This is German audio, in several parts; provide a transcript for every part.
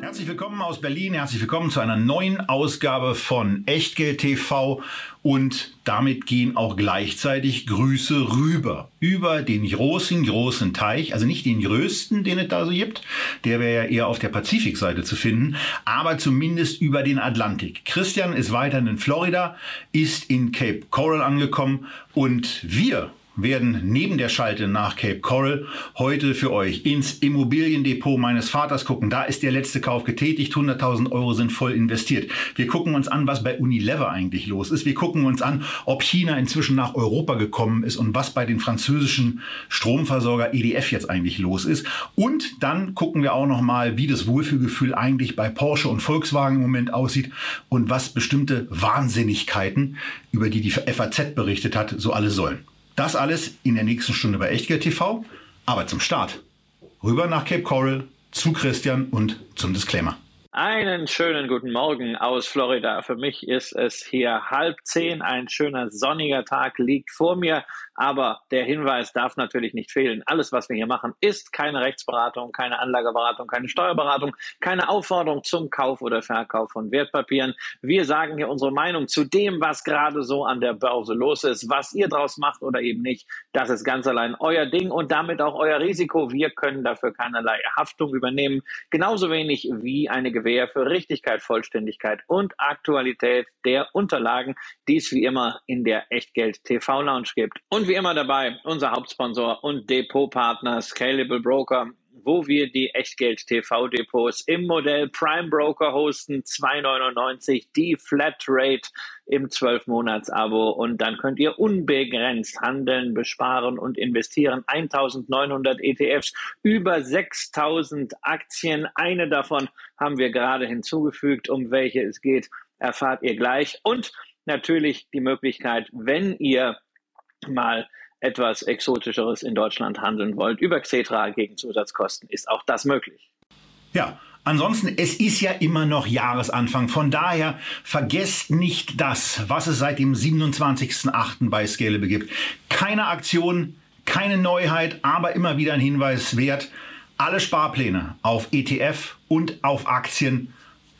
Herzlich willkommen aus Berlin, herzlich willkommen zu einer neuen Ausgabe von Echtgeld TV und damit gehen auch gleichzeitig Grüße rüber über den großen, großen Teich, also nicht den größten, den es da so gibt, der wäre ja eher auf der Pazifikseite zu finden, aber zumindest über den Atlantik. Christian ist weiterhin in Florida, ist in Cape Coral angekommen. Und wir werden neben der Schalte nach Cape Coral heute für euch ins Immobiliendepot meines Vaters gucken. Da ist der letzte Kauf getätigt. 100.000 Euro sind voll investiert. Wir gucken uns an, was bei Unilever eigentlich los ist. Wir gucken uns an, ob China inzwischen nach Europa gekommen ist und was bei den französischen Stromversorger EDF jetzt eigentlich los ist. Und dann gucken wir auch noch mal, wie das Wohlfühlgefühl eigentlich bei Porsche und Volkswagen im Moment aussieht und was bestimmte Wahnsinnigkeiten, über die die FAZ berichtet hat, so alle sollen. Das alles in der nächsten Stunde bei Echtgeld TV. Aber zum Start. Rüber nach Cape Coral zu Christian und zum Disclaimer. Einen schönen guten Morgen aus Florida. Für mich ist es hier halb zehn. Ein schöner sonniger Tag liegt vor mir. Aber der Hinweis darf natürlich nicht fehlen. Alles, was wir hier machen, ist keine Rechtsberatung, keine Anlageberatung, keine Steuerberatung, keine Aufforderung zum Kauf oder Verkauf von Wertpapieren. Wir sagen hier unsere Meinung zu dem, was gerade so an der Börse los ist. Was ihr draus macht oder eben nicht, das ist ganz allein euer Ding und damit auch euer Risiko. Wir können dafür keinerlei Haftung übernehmen. Genauso wenig wie eine Gewähr für Richtigkeit, Vollständigkeit und Aktualität der Unterlagen, die es wie immer in der Echtgeld TV Lounge gibt. Und wie immer dabei unser Hauptsponsor und Depotpartner Scalable Broker, wo wir die Echtgeld TV Depots im Modell Prime Broker hosten, 2,99 die Flatrate im 12-Monats-Abo und dann könnt ihr unbegrenzt handeln, besparen und investieren. 1900 ETFs, über 6000 Aktien. Eine davon haben wir gerade hinzugefügt, um welche es geht, erfahrt ihr gleich. Und natürlich die Möglichkeit, wenn ihr mal etwas Exotischeres in Deutschland handeln wollt, über Xetra gegen Zusatzkosten, ist auch das möglich. Ja, Ansonsten, es ist ja immer noch Jahresanfang. Von daher vergesst nicht das, was es seit dem 27.08. bei Scalable gibt. Keine Aktion, keine Neuheit, aber immer wieder ein Hinweis wert. Alle Sparpläne auf ETF und auf Aktien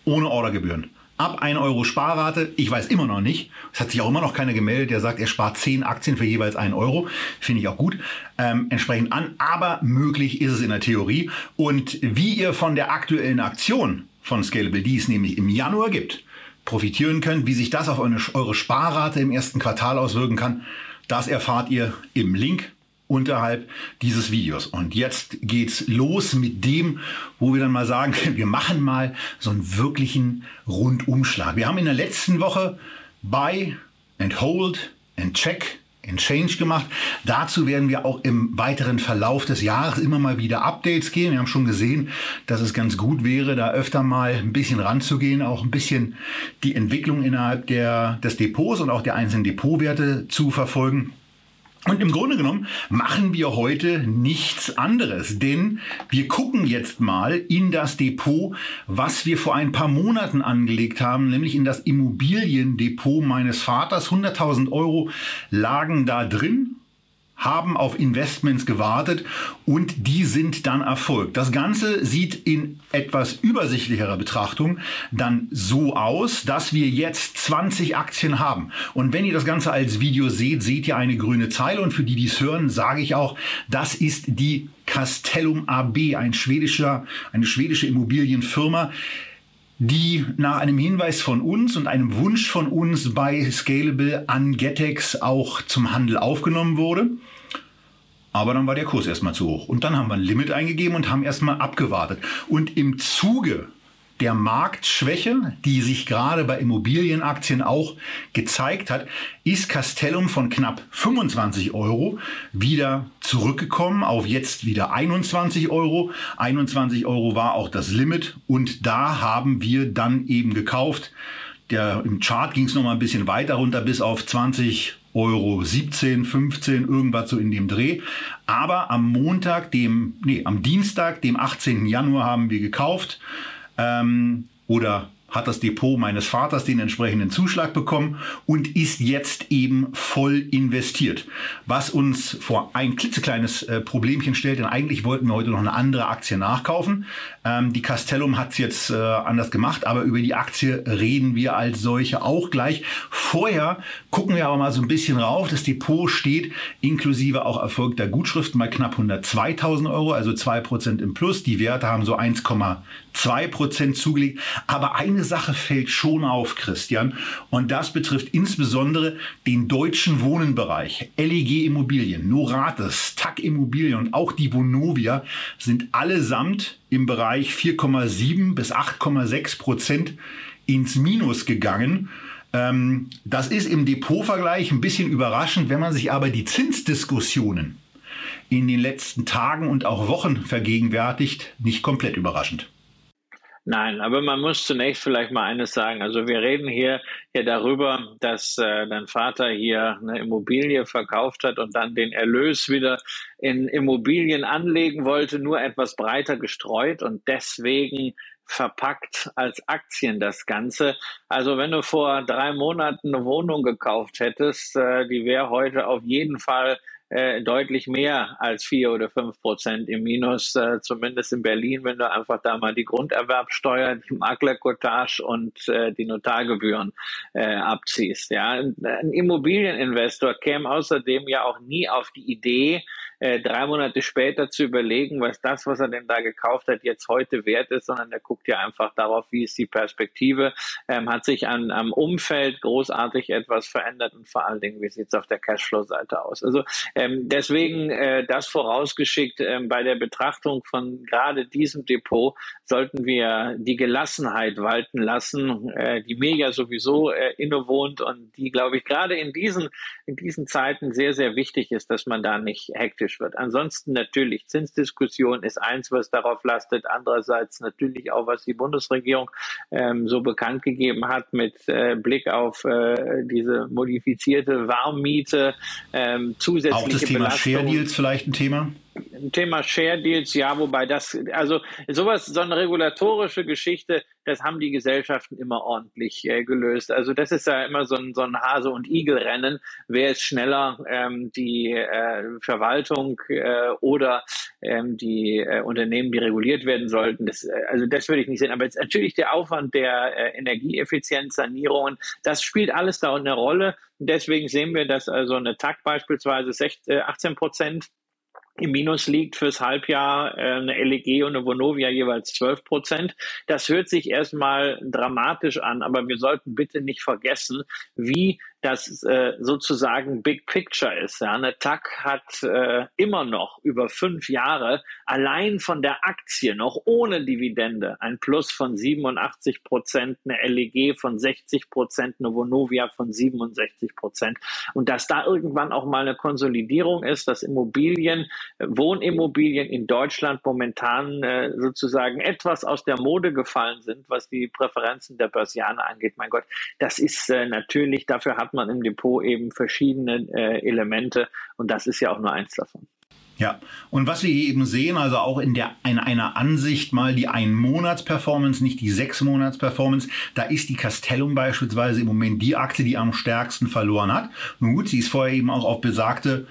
ohne Ordergebühren ab 1 Euro Sparrate. Ich weiß immer noch nicht. Es hat sich auch immer noch keiner gemeldet, der sagt, er spart 10 Aktien für jeweils 1 Euro. Finde ich auch gut. Ähm, entsprechend an. Aber möglich ist es in der Theorie. Und wie ihr von der aktuellen Aktion von Scalable, die es nämlich im Januar gibt, profitieren könnt, wie sich das auf eure Sparrate im ersten Quartal auswirken kann, das erfahrt ihr im Link unterhalb dieses Videos. Und jetzt geht's los mit dem, wo wir dann mal sagen, wir machen mal so einen wirklichen Rundumschlag. Wir haben in der letzten Woche Buy and Hold and Check and Change gemacht. Dazu werden wir auch im weiteren Verlauf des Jahres immer mal wieder Updates gehen. Wir haben schon gesehen, dass es ganz gut wäre, da öfter mal ein bisschen ranzugehen, auch ein bisschen die Entwicklung innerhalb der, des Depots und auch der einzelnen Depotwerte zu verfolgen. Und im Grunde genommen machen wir heute nichts anderes, denn wir gucken jetzt mal in das Depot, was wir vor ein paar Monaten angelegt haben, nämlich in das Immobiliendepot meines Vaters. 100.000 Euro lagen da drin haben auf Investments gewartet und die sind dann erfolgt. Das Ganze sieht in etwas übersichtlicherer Betrachtung dann so aus, dass wir jetzt 20 Aktien haben. Und wenn ihr das Ganze als Video seht, seht ihr eine grüne Zeile und für die, die es hören, sage ich auch, das ist die Castellum AB, ein schwedischer, eine schwedische Immobilienfirma die nach einem Hinweis von uns und einem Wunsch von uns bei Scalable an Getex auch zum Handel aufgenommen wurde. Aber dann war der Kurs erstmal zu hoch. Und dann haben wir ein Limit eingegeben und haben erstmal abgewartet. Und im Zuge der Marktschwäche, die sich gerade bei Immobilienaktien auch gezeigt hat, ist Castellum von knapp 25 Euro wieder zurückgekommen auf jetzt wieder 21 Euro. 21 Euro war auch das Limit und da haben wir dann eben gekauft. Der, Im Chart ging es noch mal ein bisschen weiter runter bis auf 20 Euro 17, 15, irgendwas so in dem Dreh. Aber am Montag, dem, nee, am Dienstag, dem 18. Januar haben wir gekauft. Ähm, oder hat das Depot meines Vaters den entsprechenden Zuschlag bekommen und ist jetzt eben voll investiert. Was uns vor ein klitzekleines äh, Problemchen stellt, denn eigentlich wollten wir heute noch eine andere Aktie nachkaufen. Ähm, die Castellum hat es jetzt äh, anders gemacht, aber über die Aktie reden wir als solche auch gleich. Vorher gucken wir aber mal so ein bisschen rauf. Das Depot steht inklusive auch erfolgter Gutschriften bei knapp 102.000 Euro, also 2% im Plus. Die Werte haben so 1,2% zugelegt. Aber eine Sache fällt schon auf, Christian, und das betrifft insbesondere den deutschen Wohnenbereich. LEG Immobilien, Norates, TAC Immobilien und auch die Vonovia sind allesamt im Bereich 4,7 bis 8,6 Prozent ins Minus gegangen. Ähm, das ist im Depotvergleich ein bisschen überraschend, wenn man sich aber die Zinsdiskussionen in den letzten Tagen und auch Wochen vergegenwärtigt, nicht komplett überraschend. Nein, aber man muss zunächst vielleicht mal eines sagen. Also wir reden hier ja darüber, dass äh, dein Vater hier eine Immobilie verkauft hat und dann den Erlös wieder in Immobilien anlegen wollte, nur etwas breiter gestreut und deswegen verpackt als Aktien das Ganze. Also wenn du vor drei Monaten eine Wohnung gekauft hättest, äh, die wäre heute auf jeden Fall äh, deutlich mehr als vier oder fünf Prozent im Minus, äh, zumindest in Berlin, wenn du einfach da mal die Grunderwerbsteuer, die Maklerkotage und äh, die Notargebühren äh, abziehst. Ja, ein Immobilieninvestor käme außerdem ja auch nie auf die Idee, äh, drei Monate später zu überlegen, was das, was er denn da gekauft hat, jetzt heute wert ist, sondern er guckt ja einfach darauf, wie ist die Perspektive, ähm, hat sich an, am Umfeld großartig etwas verändert und vor allen Dingen, wie sieht es auf der Cashflow-Seite aus. Also ähm, deswegen äh, das vorausgeschickt, ähm, bei der Betrachtung von gerade diesem Depot sollten wir die Gelassenheit walten lassen, äh, die mir ja sowieso äh, innewohnt und die, glaube ich, gerade in diesen, in diesen Zeiten sehr, sehr wichtig ist, dass man da nicht hektisch wird. Ansonsten natürlich Zinsdiskussion ist eins, was darauf lastet. Andererseits natürlich auch, was die Bundesregierung ähm, so bekannt gegeben hat mit äh, Blick auf äh, diese modifizierte Warmmiete, ähm, zusätzliche Auch das Thema Share Deals vielleicht ein Thema? Thema Share Deals, ja, wobei das, also sowas, so eine regulatorische Geschichte, das haben die Gesellschaften immer ordentlich äh, gelöst. Also das ist ja immer so ein, so ein Hase- und Igel-Rennen. Wer ist schneller, ähm, die äh, Verwaltung äh, oder ähm, die äh, Unternehmen, die reguliert werden sollten? Das, äh, also das würde ich nicht sehen. Aber jetzt natürlich der Aufwand der äh, Energieeffizienz, Sanierungen, das spielt alles da eine Rolle. Deswegen sehen wir, dass also eine TAC beispielsweise 16, 18 Prozent im Minus liegt fürs Halbjahr äh, eine LEG und eine Vonovia jeweils 12 Prozent. Das hört sich erstmal dramatisch an, aber wir sollten bitte nicht vergessen, wie das äh, sozusagen Big Picture ist. Ja. Eine TAC hat äh, immer noch über fünf Jahre allein von der Aktie noch ohne Dividende ein Plus von 87 Prozent, eine LEG von 60 Prozent, eine Vonovia von 67 Prozent. Und dass da irgendwann auch mal eine Konsolidierung ist, dass Immobilien, äh, Wohnimmobilien in Deutschland momentan äh, sozusagen etwas aus der Mode gefallen sind, was die Präferenzen der Börsianer angeht. Mein Gott, das ist äh, natürlich, dafür hat man im Depot eben verschiedene äh, Elemente und das ist ja auch nur eins davon. Ja, und was wir hier eben sehen, also auch in, der, in einer Ansicht mal die Ein-Monats-Performance, nicht die Sechs-Monats-Performance, da ist die Castellum beispielsweise im Moment die Aktie, die am stärksten verloren hat. Nun gut, sie ist vorher eben auch auf besagte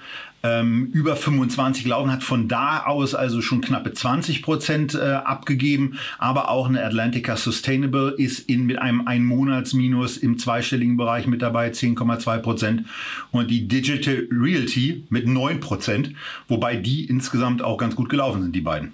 ähm, über 25 gelaufen, hat von da aus also schon knappe 20 Prozent äh, abgegeben. Aber auch eine Atlantica Sustainable ist in, mit einem Einmonatsminus im zweistelligen Bereich mit dabei, 10,2 Prozent. Und die Digital Realty mit 9 Prozent, wobei die insgesamt auch ganz gut gelaufen sind, die beiden.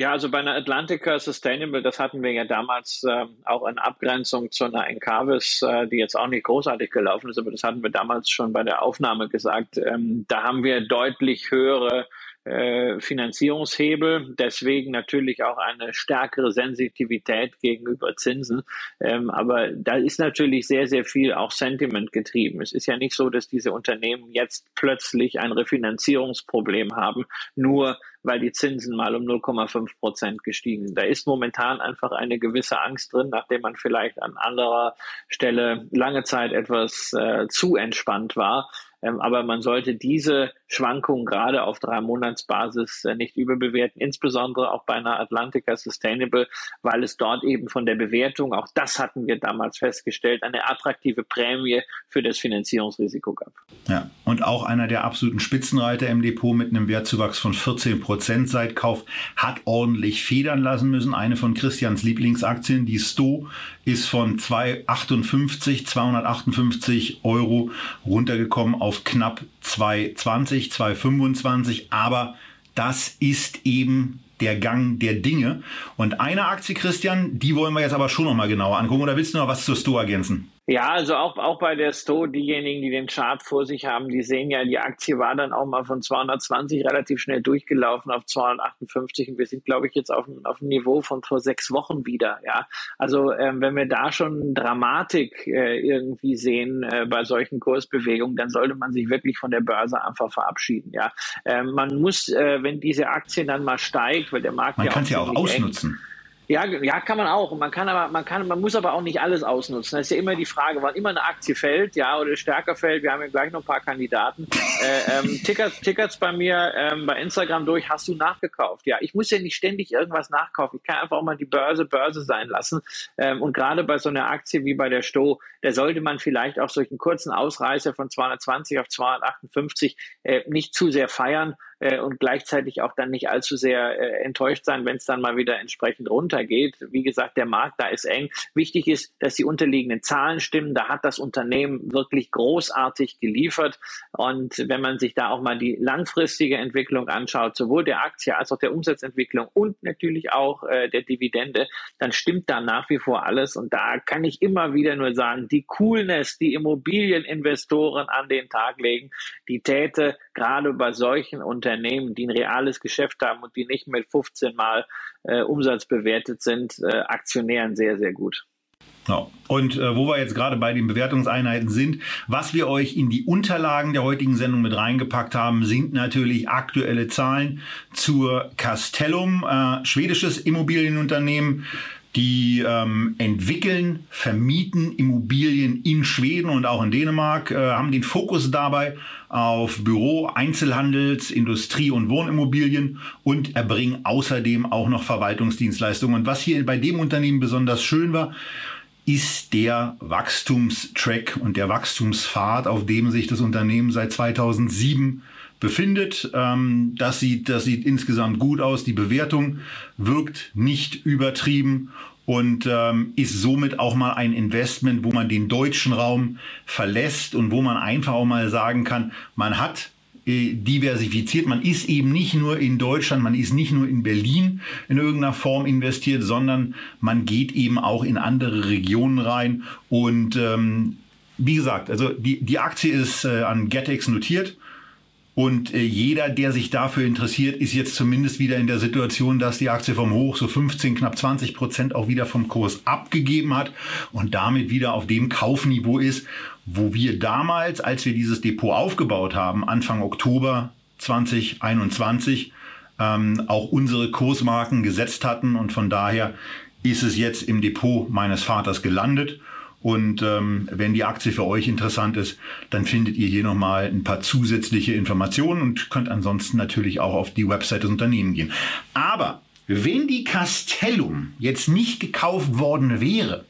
Ja, also bei einer Atlantica Sustainable, das hatten wir ja damals äh, auch in Abgrenzung zu einer Encarvis, äh, die jetzt auch nicht großartig gelaufen ist, aber das hatten wir damals schon bei der Aufnahme gesagt. Ähm, da haben wir deutlich höhere äh, Finanzierungshebel, deswegen natürlich auch eine stärkere Sensitivität gegenüber Zinsen. Ähm, aber da ist natürlich sehr, sehr viel auch Sentiment getrieben. Es ist ja nicht so, dass diese Unternehmen jetzt plötzlich ein Refinanzierungsproblem haben, nur weil die Zinsen mal um 0,5 Prozent gestiegen sind. Da ist momentan einfach eine gewisse Angst drin, nachdem man vielleicht an anderer Stelle lange Zeit etwas äh, zu entspannt war. Ähm, aber man sollte diese Schwankungen gerade auf drei Monatsbasis äh, nicht überbewerten, insbesondere auch bei einer Atlantica Sustainable, weil es dort eben von der Bewertung, auch das hatten wir damals festgestellt, eine attraktive Prämie für das Finanzierungsrisiko gab. Ja, und auch einer der absoluten Spitzenreiter im Depot mit einem Wertzuwachs von 14 Prozent seit Kauf hat ordentlich federn lassen müssen. Eine von Christians Lieblingsaktien, die Sto, ist von 258, 258 Euro runtergekommen auf knapp 220, 225. Aber das ist eben der Gang der Dinge. Und eine Aktie, Christian, die wollen wir jetzt aber schon noch mal genauer angucken. Oder willst du noch was zur Sto ergänzen? Ja, also auch, auch bei der Sto, diejenigen, die den Chart vor sich haben, die sehen ja, die Aktie war dann auch mal von 220 relativ schnell durchgelaufen auf 258 und wir sind, glaube ich, jetzt auf, auf dem Niveau von vor sechs Wochen wieder. Ja, also ähm, wenn wir da schon Dramatik äh, irgendwie sehen äh, bei solchen Kursbewegungen, dann sollte man sich wirklich von der Börse einfach verabschieden. Ja, ähm, man muss, äh, wenn diese Aktie dann mal steigt, weil der Markt man ja kann es ja auch ausnutzen. Eng, ja, ja, kann man auch. Man kann aber, man kann, man muss aber auch nicht alles ausnutzen. Das ist ja immer die Frage, wann immer eine Aktie fällt, ja, oder stärker fällt. Wir haben ja gleich noch ein paar Kandidaten. Äh, ähm, tickert, tickert's bei mir ähm, bei Instagram durch. Hast du nachgekauft? Ja, ich muss ja nicht ständig irgendwas nachkaufen. Ich kann einfach auch mal die Börse Börse sein lassen. Ähm, und gerade bei so einer Aktie wie bei der Sto, da sollte man vielleicht auch solchen kurzen Ausreißer von 220 auf 258 äh, nicht zu sehr feiern äh, und gleichzeitig auch dann nicht allzu sehr äh, enttäuscht sein, wenn es dann mal wieder entsprechend runtergeht. Wie gesagt, der Markt da ist eng. Wichtig ist, dass die unterliegenden Zahlen stimmen. Da hat das Unternehmen wirklich großartig geliefert. Und wenn man sich da auch mal die langfristige Entwicklung anschaut, sowohl der Aktie als auch der Umsatzentwicklung und natürlich auch äh, der Dividende, dann stimmt da nach wie vor alles. Und da kann ich immer wieder nur sagen, die Coolness, die Immobilieninvestoren an den Tag legen, die täte gerade bei solchen Unternehmen Unternehmen, die ein reales Geschäft haben und die nicht mit 15 Mal äh, Umsatz bewertet sind, äh, Aktionären sehr, sehr gut. Ja. Und äh, wo wir jetzt gerade bei den Bewertungseinheiten sind, was wir euch in die Unterlagen der heutigen Sendung mit reingepackt haben, sind natürlich aktuelle Zahlen zur Castellum, äh, schwedisches Immobilienunternehmen die ähm, entwickeln, vermieten Immobilien in Schweden und auch in Dänemark, äh, haben den Fokus dabei auf Büro, Einzelhandels, Industrie- und Wohnimmobilien und erbringen außerdem auch noch Verwaltungsdienstleistungen. Und was hier bei dem Unternehmen besonders schön war, ist der Wachstumstrack und der Wachstumspfad, auf dem sich das Unternehmen seit 2007 befindet. Ähm, das, sieht, das sieht insgesamt gut aus. Die Bewertung wirkt nicht übertrieben und ähm, ist somit auch mal ein Investment, wo man den deutschen Raum verlässt und wo man einfach auch mal sagen kann, man hat diversifiziert. Man ist eben nicht nur in Deutschland, man ist nicht nur in Berlin in irgendeiner Form investiert, sondern man geht eben auch in andere Regionen rein. Und ähm, wie gesagt, also die, die Aktie ist äh, an GetEx notiert und äh, jeder, der sich dafür interessiert, ist jetzt zumindest wieder in der Situation, dass die Aktie vom Hoch so 15, knapp 20 Prozent auch wieder vom Kurs abgegeben hat und damit wieder auf dem Kaufniveau ist, wo wir damals, als wir dieses Depot aufgebaut haben, Anfang Oktober 2021, ähm, auch unsere Kursmarken gesetzt hatten. Und von daher ist es jetzt im Depot meines Vaters gelandet. Und ähm, wenn die Aktie für euch interessant ist, dann findet ihr hier nochmal ein paar zusätzliche Informationen und könnt ansonsten natürlich auch auf die Website des Unternehmens gehen. Aber wenn die Castellum jetzt nicht gekauft worden wäre,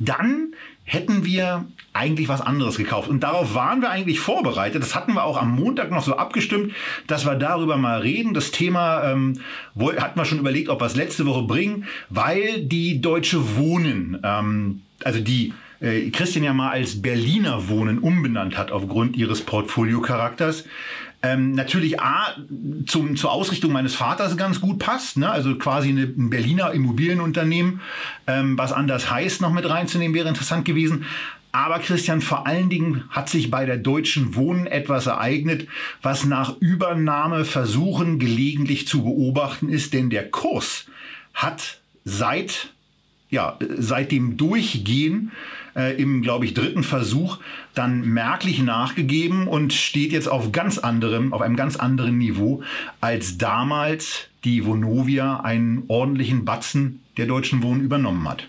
dann hätten wir eigentlich was anderes gekauft. Und darauf waren wir eigentlich vorbereitet. Das hatten wir auch am Montag noch so abgestimmt, dass wir darüber mal reden. Das Thema ähm, hatten wir schon überlegt, ob wir es letzte Woche bringen, weil die Deutsche Wohnen ähm, also die äh, Christian ja mal als Berliner Wohnen umbenannt hat aufgrund ihres Portfolio-Charakters. Ähm, natürlich A, zum, zur Ausrichtung meines Vaters ganz gut passt, ne? also quasi eine, ein Berliner Immobilienunternehmen, ähm, was anders heißt, noch mit reinzunehmen, wäre interessant gewesen. Aber Christian, vor allen Dingen hat sich bei der Deutschen Wohnen etwas ereignet, was nach Übernahmeversuchen gelegentlich zu beobachten ist, denn der Kurs hat seit ja, seit dem Durchgehen äh, im, glaube ich, dritten Versuch dann merklich nachgegeben und steht jetzt auf ganz anderem, auf einem ganz anderen Niveau, als damals die Vonovia einen ordentlichen Batzen der Deutschen Wohnen übernommen hat.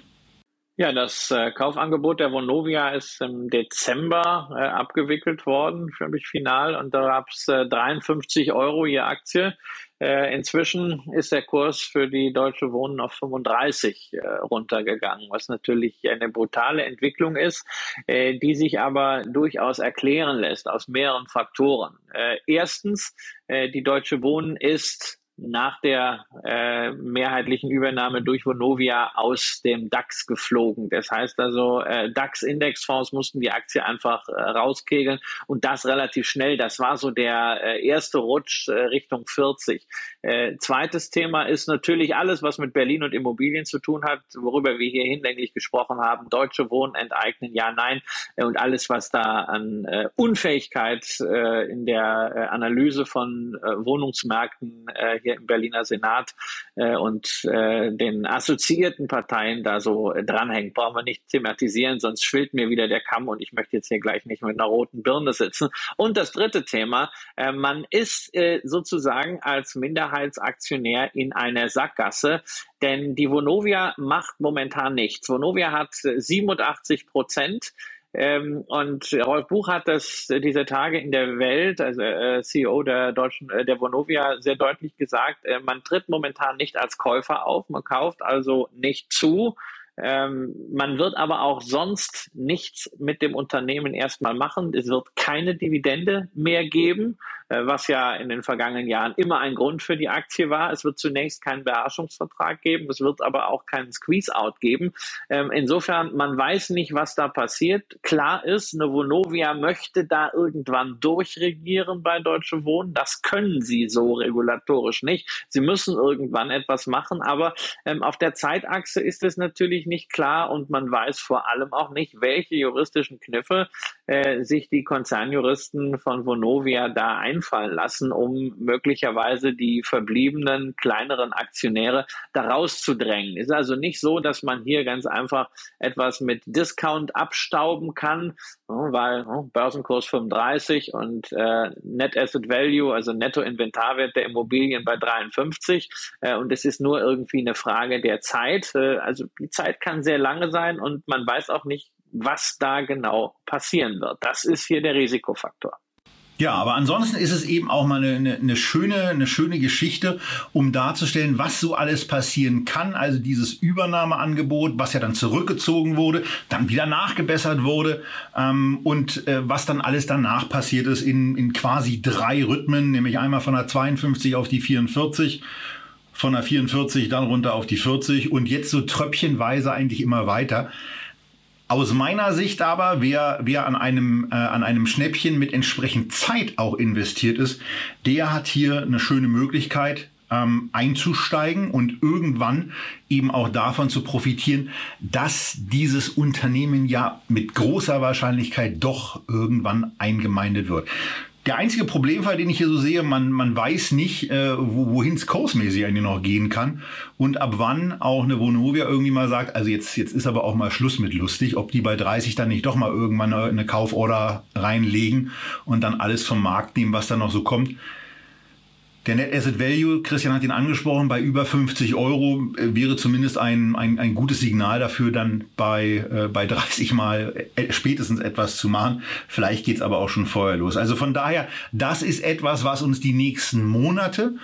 Ja, das äh, Kaufangebot der Vonovia ist im Dezember äh, abgewickelt worden, glaube ich, final. Und da gab es äh, 53 Euro je Aktie. Äh, inzwischen ist der Kurs für die Deutsche Wohnen auf 35 äh, runtergegangen, was natürlich eine brutale Entwicklung ist, äh, die sich aber durchaus erklären lässt aus mehreren Faktoren. Erstens, die Deutsche Wohnen ist nach der äh, mehrheitlichen Übernahme durch Vonovia aus dem DAX geflogen. Das heißt also, äh, DAX-Indexfonds mussten die Aktie einfach äh, rauskegeln und das relativ schnell. Das war so der äh, erste Rutsch äh, Richtung 40. Äh, zweites Thema ist natürlich alles, was mit Berlin und Immobilien zu tun hat, worüber wir hier hinlänglich gesprochen haben. Deutsche Wohnen enteignen, ja, nein. Äh, und alles, was da an äh, Unfähigkeit äh, in der äh, Analyse von äh, Wohnungsmärkten äh, hier im Berliner Senat äh, und äh, den assoziierten Parteien da so äh, dranhängt. Brauchen wir nicht thematisieren, sonst schwillt mir wieder der Kamm und ich möchte jetzt hier gleich nicht mit einer roten Birne sitzen. Und das dritte Thema, äh, man ist äh, sozusagen als Minderheitsaktionär in einer Sackgasse, denn die Vonovia macht momentan nichts. Vonovia hat 87 Prozent ähm, und Rolf Buch hat das äh, diese Tage in der Welt, also äh, CEO der deutschen, äh, der Vonovia, sehr deutlich gesagt, äh, man tritt momentan nicht als Käufer auf, man kauft also nicht zu, ähm, man wird aber auch sonst nichts mit dem Unternehmen erstmal machen. Es wird keine Dividende mehr geben, was ja in den vergangenen Jahren immer ein Grund für die Aktie war. Es wird zunächst keinen Beherrschungsvertrag geben, es wird aber auch keinen Squeeze-out geben. Ähm, insofern, man weiß nicht, was da passiert. Klar ist, eine Vonovia möchte da irgendwann durchregieren bei Deutsche Wohnen. Das können sie so regulatorisch nicht. Sie müssen irgendwann etwas machen, aber ähm, auf der Zeitachse ist es natürlich nicht klar und man weiß vor allem auch nicht, welche juristischen Kniffe äh, sich die Konzernjuristen von Vonovia da einfallen lassen, um möglicherweise die verbliebenen kleineren Aktionäre da rauszudrängen. Ist also nicht so, dass man hier ganz einfach etwas mit Discount abstauben kann, weil Börsenkurs 35 und äh, Net Asset Value, also Netto-Inventarwert der Immobilien bei 53 äh, und es ist nur irgendwie eine Frage der Zeit. Äh, also die Zeit kann sehr lange sein und man weiß auch nicht, was da genau passieren wird. Das ist hier der Risikofaktor. Ja, aber ansonsten ist es eben auch mal eine, eine, schöne, eine schöne Geschichte, um darzustellen, was so alles passieren kann. Also dieses Übernahmeangebot, was ja dann zurückgezogen wurde, dann wieder nachgebessert wurde ähm, und äh, was dann alles danach passiert ist in, in quasi drei Rhythmen, nämlich einmal von der 52 auf die 44 von der 44 dann runter auf die 40 und jetzt so tröpfchenweise eigentlich immer weiter. Aus meiner Sicht aber, wer, wer an, einem, äh, an einem Schnäppchen mit entsprechend Zeit auch investiert ist, der hat hier eine schöne Möglichkeit ähm, einzusteigen und irgendwann eben auch davon zu profitieren, dass dieses Unternehmen ja mit großer Wahrscheinlichkeit doch irgendwann eingemeindet wird. Der einzige Problemfall, den ich hier so sehe, man, man weiß nicht, äh, wohin es kursmäßig eigentlich noch gehen kann und ab wann auch eine Vonovia irgendwie mal sagt, also jetzt, jetzt ist aber auch mal Schluss mit lustig, ob die bei 30 dann nicht doch mal irgendwann eine, eine Kauforder reinlegen und dann alles vom Markt nehmen, was da noch so kommt. Der Net Asset Value, Christian hat ihn angesprochen, bei über 50 Euro äh, wäre zumindest ein, ein, ein gutes Signal dafür, dann bei, äh, bei 30 Mal äh, spätestens etwas zu machen. Vielleicht geht's aber auch schon vorher los. Also von daher, das ist etwas, was uns die nächsten Monate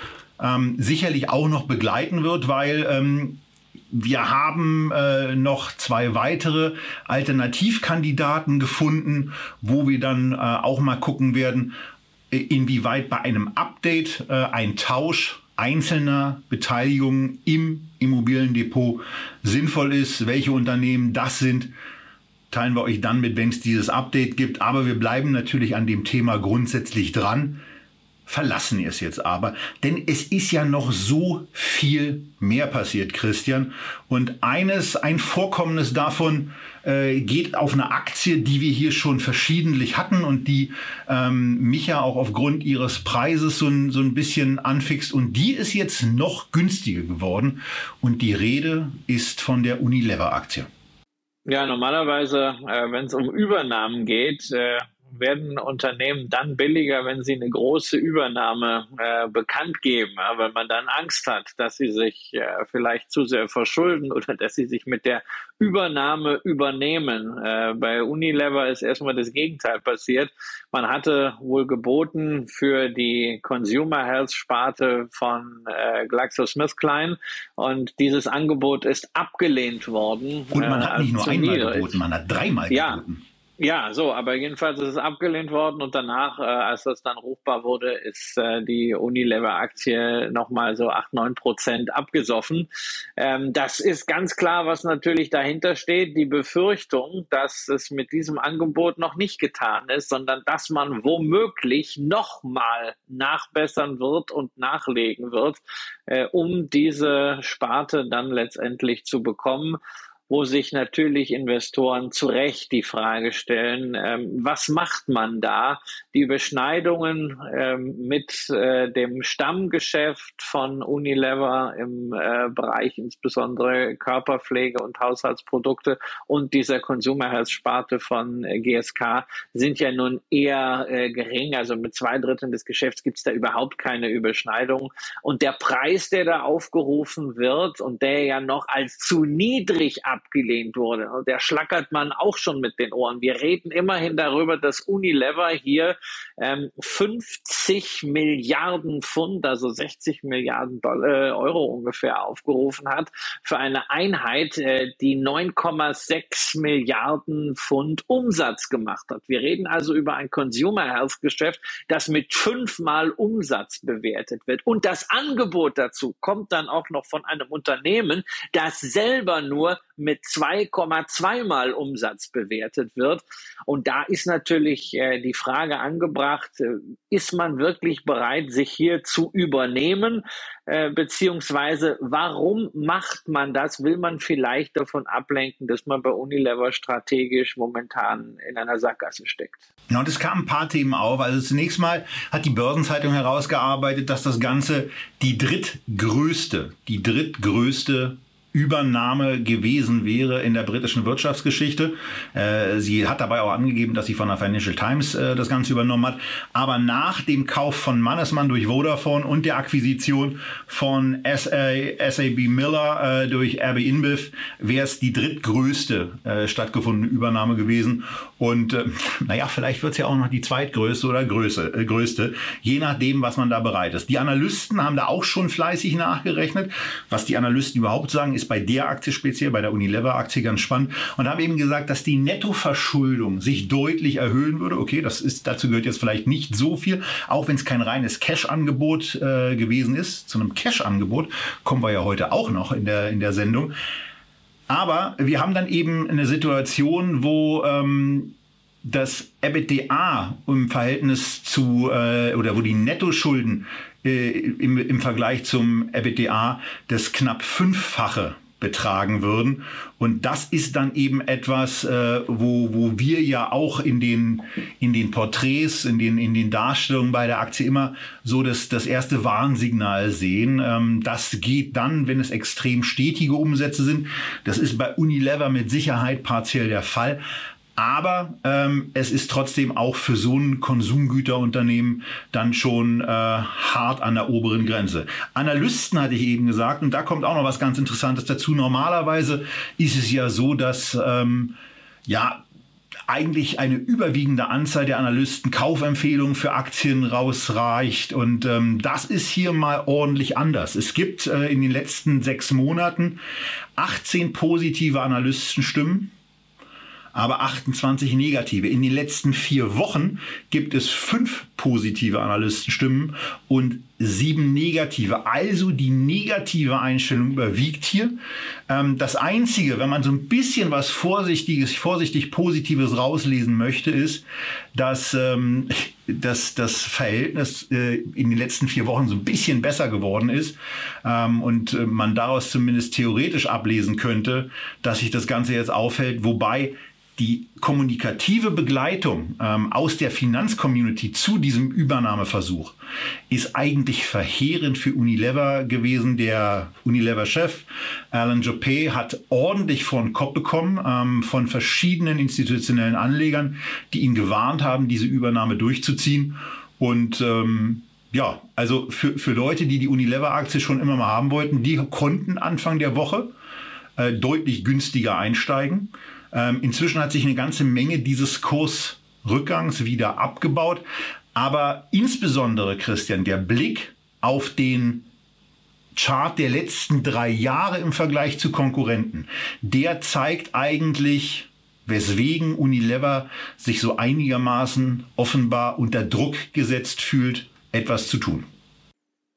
ähm, sicherlich auch noch begleiten wird, weil ähm, wir haben äh, noch zwei weitere Alternativkandidaten gefunden, wo wir dann äh, auch mal gucken werden, inwieweit bei einem Update äh, ein Tausch einzelner Beteiligungen im Immobiliendepot sinnvoll ist, welche Unternehmen das sind, teilen wir euch dann mit, wenn es dieses Update gibt. Aber wir bleiben natürlich an dem Thema grundsätzlich dran verlassen es jetzt aber, denn es ist ja noch so viel mehr passiert, Christian. Und eines, ein Vorkommnis davon äh, geht auf eine Aktie, die wir hier schon verschiedentlich hatten und die ähm, mich ja auch aufgrund ihres Preises so ein, so ein bisschen anfixt. Und die ist jetzt noch günstiger geworden. Und die Rede ist von der Unilever-Aktie. Ja, normalerweise, äh, wenn es um Übernahmen geht, äh, werden Unternehmen dann billiger, wenn sie eine große Übernahme äh, bekannt geben, ja, weil man dann Angst hat, dass sie sich äh, vielleicht zu sehr verschulden oder dass sie sich mit der Übernahme übernehmen. Äh, bei Unilever ist erstmal das Gegenteil passiert. Man hatte wohl geboten für die Consumer Health Sparte von äh, GlaxoSmithKline und dieses Angebot ist abgelehnt worden. Und man hat nicht nur einmal geboten, man hat dreimal ja, geboten. Ja, so, aber jedenfalls ist es abgelehnt worden und danach, äh, als das dann ruchbar wurde, ist äh, die Unilever-Aktie nochmal so 8, 9 Prozent abgesoffen. Ähm, das ist ganz klar, was natürlich dahinter steht, die Befürchtung, dass es mit diesem Angebot noch nicht getan ist, sondern dass man womöglich nochmal nachbessern wird und nachlegen wird, äh, um diese Sparte dann letztendlich zu bekommen wo sich natürlich Investoren zu Recht die Frage stellen, ähm, was macht man da? Die Überschneidungen ähm, mit äh, dem Stammgeschäft von Unilever im äh, Bereich insbesondere Körperpflege und Haushaltsprodukte und dieser Consumer Health Sparte von äh, GSK sind ja nun eher äh, gering. Also mit zwei Dritteln des Geschäfts gibt es da überhaupt keine Überschneidung. Und der Preis, der da aufgerufen wird und der ja noch als zu niedrig ab abgelehnt wurde. Und der schlackert man auch schon mit den Ohren. Wir reden immerhin darüber, dass Unilever hier ähm, 50 Milliarden Pfund, also 60 Milliarden Dollar, äh, Euro ungefähr aufgerufen hat für eine Einheit, äh, die 9,6 Milliarden Pfund Umsatz gemacht hat. Wir reden also über ein Consumer Health Geschäft, das mit fünfmal Umsatz bewertet wird. Und das Angebot dazu kommt dann auch noch von einem Unternehmen, das selber nur mit 2,2 mal Umsatz bewertet wird. Und da ist natürlich äh, die Frage angebracht, äh, ist man wirklich bereit, sich hier zu übernehmen? Äh, beziehungsweise warum macht man das? Will man vielleicht davon ablenken, dass man bei Unilever strategisch momentan in einer Sackgasse steckt? Ja, und es kamen ein paar Themen auf. Also zunächst mal hat die Börsenzeitung herausgearbeitet, dass das Ganze die drittgrößte, die drittgrößte Übernahme gewesen wäre in der britischen Wirtschaftsgeschichte. Äh, sie hat dabei auch angegeben, dass sie von der Financial Times äh, das Ganze übernommen hat. Aber nach dem Kauf von Mannesmann durch Vodafone und der Akquisition von SA, SAB Miller äh, durch RB InBev wäre es die drittgrößte stattgefundene Übernahme gewesen. Und naja, vielleicht wird es ja auch noch die zweitgrößte oder größte, äh, größte, je nachdem, was man da bereit ist. Die Analysten haben da auch schon fleißig nachgerechnet. Was die Analysten überhaupt sagen, ist bei der Aktie speziell, bei der Unilever-Aktie ganz spannend und haben eben gesagt, dass die Nettoverschuldung sich deutlich erhöhen würde. Okay, das ist, dazu gehört jetzt vielleicht nicht so viel, auch wenn es kein reines Cash-Angebot äh, gewesen ist. Zu einem Cash-Angebot kommen wir ja heute auch noch in der, in der Sendung. Aber wir haben dann eben eine Situation, wo ähm, das EBITDA im Verhältnis zu, äh, oder wo die Nettoschulden äh, im, im Vergleich zum EBITDA das knapp fünffache betragen würden. Und das ist dann eben etwas, äh, wo, wo wir ja auch in den, in den Porträts, in den, in den Darstellungen bei der Aktie immer so das, das erste Warnsignal sehen. Ähm, das geht dann, wenn es extrem stetige Umsätze sind. Das ist bei Unilever mit Sicherheit partiell der Fall. Aber ähm, es ist trotzdem auch für so ein Konsumgüterunternehmen dann schon äh, hart an der oberen Grenze. Analysten hatte ich eben gesagt, und da kommt auch noch was ganz Interessantes dazu. Normalerweise ist es ja so, dass ähm, ja eigentlich eine überwiegende Anzahl der Analysten Kaufempfehlungen für Aktien rausreicht. Und ähm, das ist hier mal ordentlich anders. Es gibt äh, in den letzten sechs Monaten 18 positive Analystenstimmen aber 28 negative. In den letzten vier Wochen gibt es fünf positive Analystenstimmen und sieben negative. Also die negative Einstellung überwiegt hier. Ähm, das Einzige, wenn man so ein bisschen was Vorsichtiges, vorsichtig Positives rauslesen möchte, ist, dass, ähm, dass das Verhältnis äh, in den letzten vier Wochen so ein bisschen besser geworden ist ähm, und äh, man daraus zumindest theoretisch ablesen könnte, dass sich das Ganze jetzt aufhält. Wobei die kommunikative Begleitung ähm, aus der Finanzcommunity zu diesem Übernahmeversuch ist eigentlich verheerend für Unilever gewesen. Der Unilever-Chef Alan Jope hat ordentlich vor den Kopf bekommen ähm, von verschiedenen institutionellen Anlegern, die ihn gewarnt haben, diese Übernahme durchzuziehen. Und ähm, ja, also für, für Leute, die die Unilever-Aktie schon immer mal haben wollten, die konnten Anfang der Woche äh, deutlich günstiger einsteigen. Ähm, inzwischen hat sich eine ganze Menge dieses Kursrückgangs wieder abgebaut. Aber insbesondere, Christian, der Blick auf den Chart der letzten drei Jahre im Vergleich zu Konkurrenten, der zeigt eigentlich, weswegen Unilever sich so einigermaßen offenbar unter Druck gesetzt fühlt, etwas zu tun.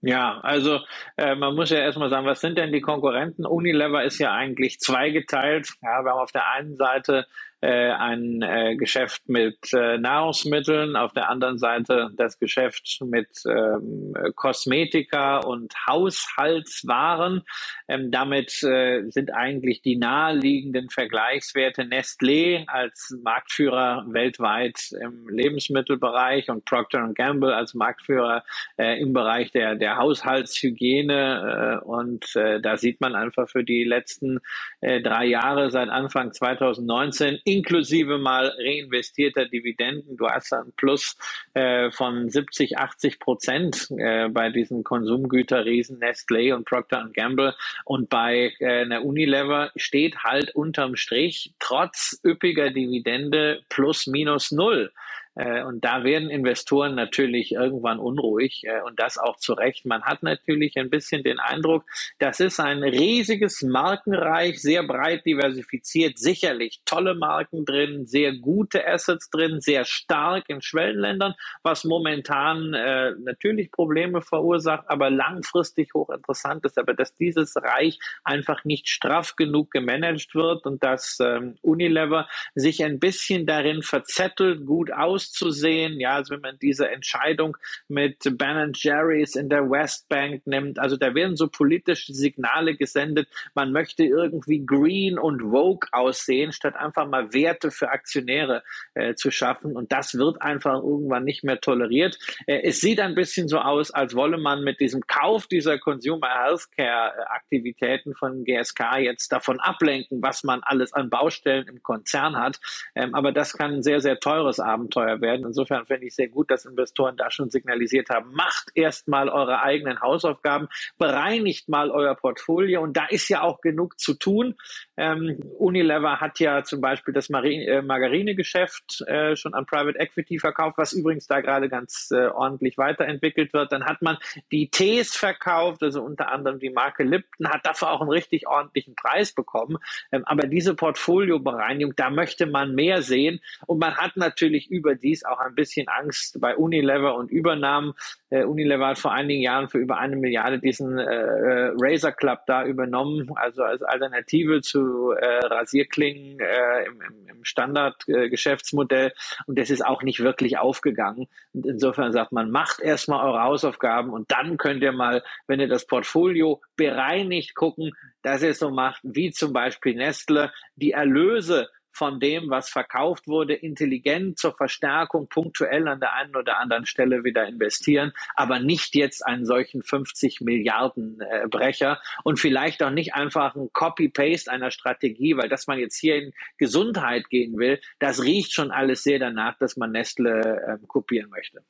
Ja, also äh, man muss ja erstmal sagen, was sind denn die Konkurrenten? Unilever ist ja eigentlich zweigeteilt. Ja, wir haben auf der einen Seite ein äh, Geschäft mit äh, Nahrungsmitteln, auf der anderen Seite das Geschäft mit ähm, Kosmetika und Haushaltswaren. Ähm, damit äh, sind eigentlich die naheliegenden Vergleichswerte Nestlé als Marktführer weltweit im Lebensmittelbereich und Procter Gamble als Marktführer äh, im Bereich der, der Haushaltshygiene. Äh, und äh, da sieht man einfach für die letzten äh, drei Jahre seit Anfang 2019 inklusive mal reinvestierter Dividenden. Du hast ein Plus äh, von 70, 80 Prozent äh, bei diesen Konsumgüterriesen Nestlé und Procter Gamble. Und bei äh, einer Unilever steht halt unterm Strich trotz üppiger Dividende plus minus null. Äh, und da werden Investoren natürlich irgendwann unruhig äh, und das auch zu Recht. Man hat natürlich ein bisschen den Eindruck, das ist ein riesiges Markenreich, sehr breit diversifiziert, sicherlich tolle Marken drin, sehr gute Assets drin, sehr stark in Schwellenländern, was momentan äh, natürlich Probleme verursacht, aber langfristig hochinteressant ist. Aber dass dieses Reich einfach nicht straff genug gemanagt wird und dass ähm, Unilever sich ein bisschen darin verzettelt, gut aus auszusehen. Ja, also wenn man diese Entscheidung mit Ben Jerry's in der Westbank nimmt, also da werden so politische Signale gesendet, man möchte irgendwie green und vogue aussehen, statt einfach mal Werte für Aktionäre äh, zu schaffen. Und das wird einfach irgendwann nicht mehr toleriert. Äh, es sieht ein bisschen so aus, als wolle man mit diesem Kauf dieser Consumer Healthcare Aktivitäten von GSK jetzt davon ablenken, was man alles an Baustellen im Konzern hat. Ähm, aber das kann ein sehr, sehr teures Abenteuer teuer werden. Insofern fände ich sehr gut, dass Investoren da schon signalisiert haben, macht erstmal eure eigenen Hausaufgaben, bereinigt mal euer Portfolio und da ist ja auch genug zu tun. Ähm, Unilever hat ja zum Beispiel das äh, Margarinegeschäft äh, schon an Private Equity verkauft, was übrigens da gerade ganz äh, ordentlich weiterentwickelt wird. Dann hat man die Tees verkauft, also unter anderem die Marke Lipton, hat dafür auch einen richtig ordentlichen Preis bekommen. Ähm, aber diese Portfoliobereinigung, da möchte man mehr sehen und man hat natürlich über dies auch ein bisschen Angst bei Unilever und Übernahmen. Äh, Unilever hat vor einigen Jahren für über eine Milliarde diesen äh, äh Razer Club da übernommen, also als Alternative zu äh, Rasierklingen äh, im, im Standardgeschäftsmodell. Äh, und das ist auch nicht wirklich aufgegangen. Und insofern sagt man, macht erstmal eure Hausaufgaben und dann könnt ihr mal, wenn ihr das Portfolio bereinigt, gucken, dass ihr es so macht, wie zum Beispiel Nestle, die Erlöse von dem, was verkauft wurde, intelligent zur Verstärkung punktuell an der einen oder anderen Stelle wieder investieren, aber nicht jetzt einen solchen 50 Milliarden äh, Brecher und vielleicht auch nicht einfach ein Copy-Paste einer Strategie, weil dass man jetzt hier in Gesundheit gehen will, das riecht schon alles sehr danach, dass man Nestle äh, kopieren möchte.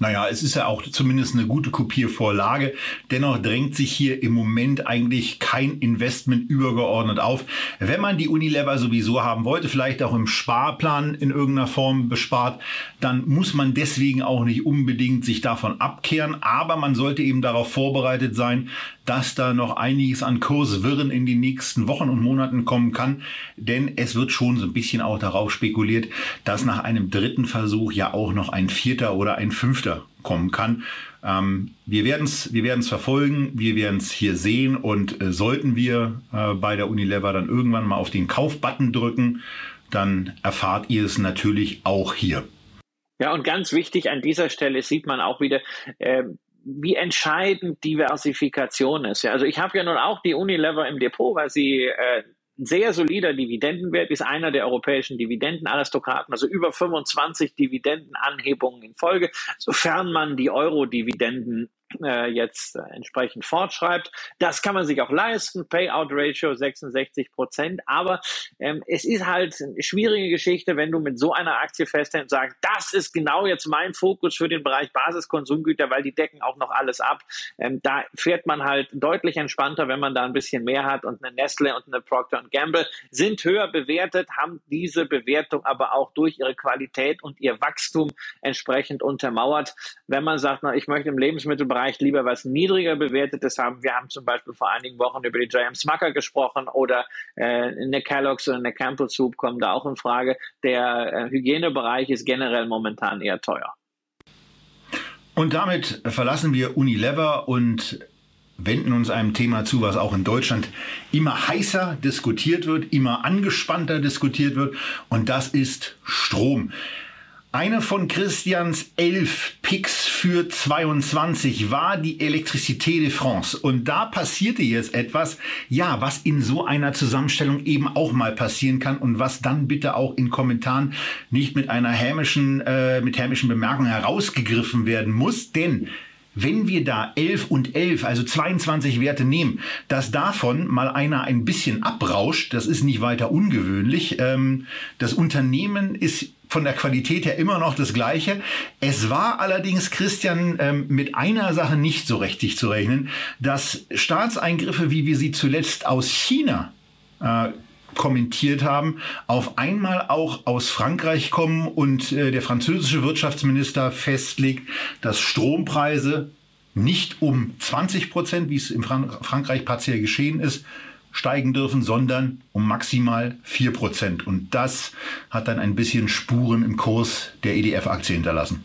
Naja, es ist ja auch zumindest eine gute Kopiervorlage. Dennoch drängt sich hier im Moment eigentlich kein Investment übergeordnet auf. Wenn man die Unilever sowieso haben wollte, vielleicht auch im Sparplan in irgendeiner Form bespart, dann muss man deswegen auch nicht unbedingt sich davon abkehren. Aber man sollte eben darauf vorbereitet sein, dass da noch einiges an Kurswirren in den nächsten Wochen und Monaten kommen kann. Denn es wird schon so ein bisschen auch darauf spekuliert, dass nach einem dritten Versuch ja auch noch ein vierter oder ein fünfter kommen kann. Ähm, wir werden es wir werden's verfolgen, wir werden es hier sehen und äh, sollten wir äh, bei der Unilever dann irgendwann mal auf den Kaufbutton drücken, dann erfahrt ihr es natürlich auch hier. Ja, und ganz wichtig an dieser Stelle sieht man auch wieder, äh, wie entscheidend Diversifikation ist. Ja, also ich habe ja nun auch die Unilever im Depot, weil sie äh, sehr solider Dividendenwert, ist einer der europäischen Dividendenaristokraten, also über 25 Dividendenanhebungen in Folge, sofern man die Euro-Dividenden äh, jetzt äh, entsprechend fortschreibt. Das kann man sich auch leisten. Payout Ratio 66 Prozent. Aber ähm, es ist halt eine schwierige Geschichte, wenn du mit so einer Aktie festhältst und sagst, das ist genau jetzt mein Fokus für den Bereich Basiskonsumgüter, weil die decken auch noch alles ab. Ähm, da fährt man halt deutlich entspannter, wenn man da ein bisschen mehr hat. Und eine Nestle und eine Procter Gamble sind höher bewertet, haben diese Bewertung aber auch durch ihre Qualität und ihr Wachstum entsprechend untermauert. Wenn man sagt, na, ich möchte im Lebensmittelbereich Bereich lieber was niedriger bewertetes haben. Wir haben zum Beispiel vor einigen Wochen über die J.M. Smucker gesprochen oder äh, eine Kellogg's oder eine Campbell Soup kommen da auch in Frage. Der äh, Hygienebereich ist generell momentan eher teuer. Und damit verlassen wir Unilever und wenden uns einem Thema zu, was auch in Deutschland immer heißer diskutiert wird, immer angespannter diskutiert wird. Und das ist Strom. Eine von Christians elf Picks für 22 war die Electricité de France. Und da passierte jetzt etwas, ja, was in so einer Zusammenstellung eben auch mal passieren kann und was dann bitte auch in Kommentaren nicht mit einer hämischen, äh, mit hämischen Bemerkungen herausgegriffen werden muss. Denn wenn wir da 11 und 11, also 22 Werte nehmen, dass davon mal einer ein bisschen abrauscht, das ist nicht weiter ungewöhnlich. Ähm, das Unternehmen ist von der Qualität her immer noch das gleiche. Es war allerdings, Christian, ähm, mit einer Sache nicht so richtig zu rechnen, dass Staatseingriffe, wie wir sie zuletzt aus China äh, kommentiert haben, auf einmal auch aus Frankreich kommen und äh, der französische Wirtschaftsminister festlegt, dass Strompreise nicht um 20 Prozent, wie es in Frank Frankreich partiell geschehen ist, steigen dürfen, sondern um maximal 4 Prozent. Und das hat dann ein bisschen Spuren im Kurs der EDF-Aktie hinterlassen.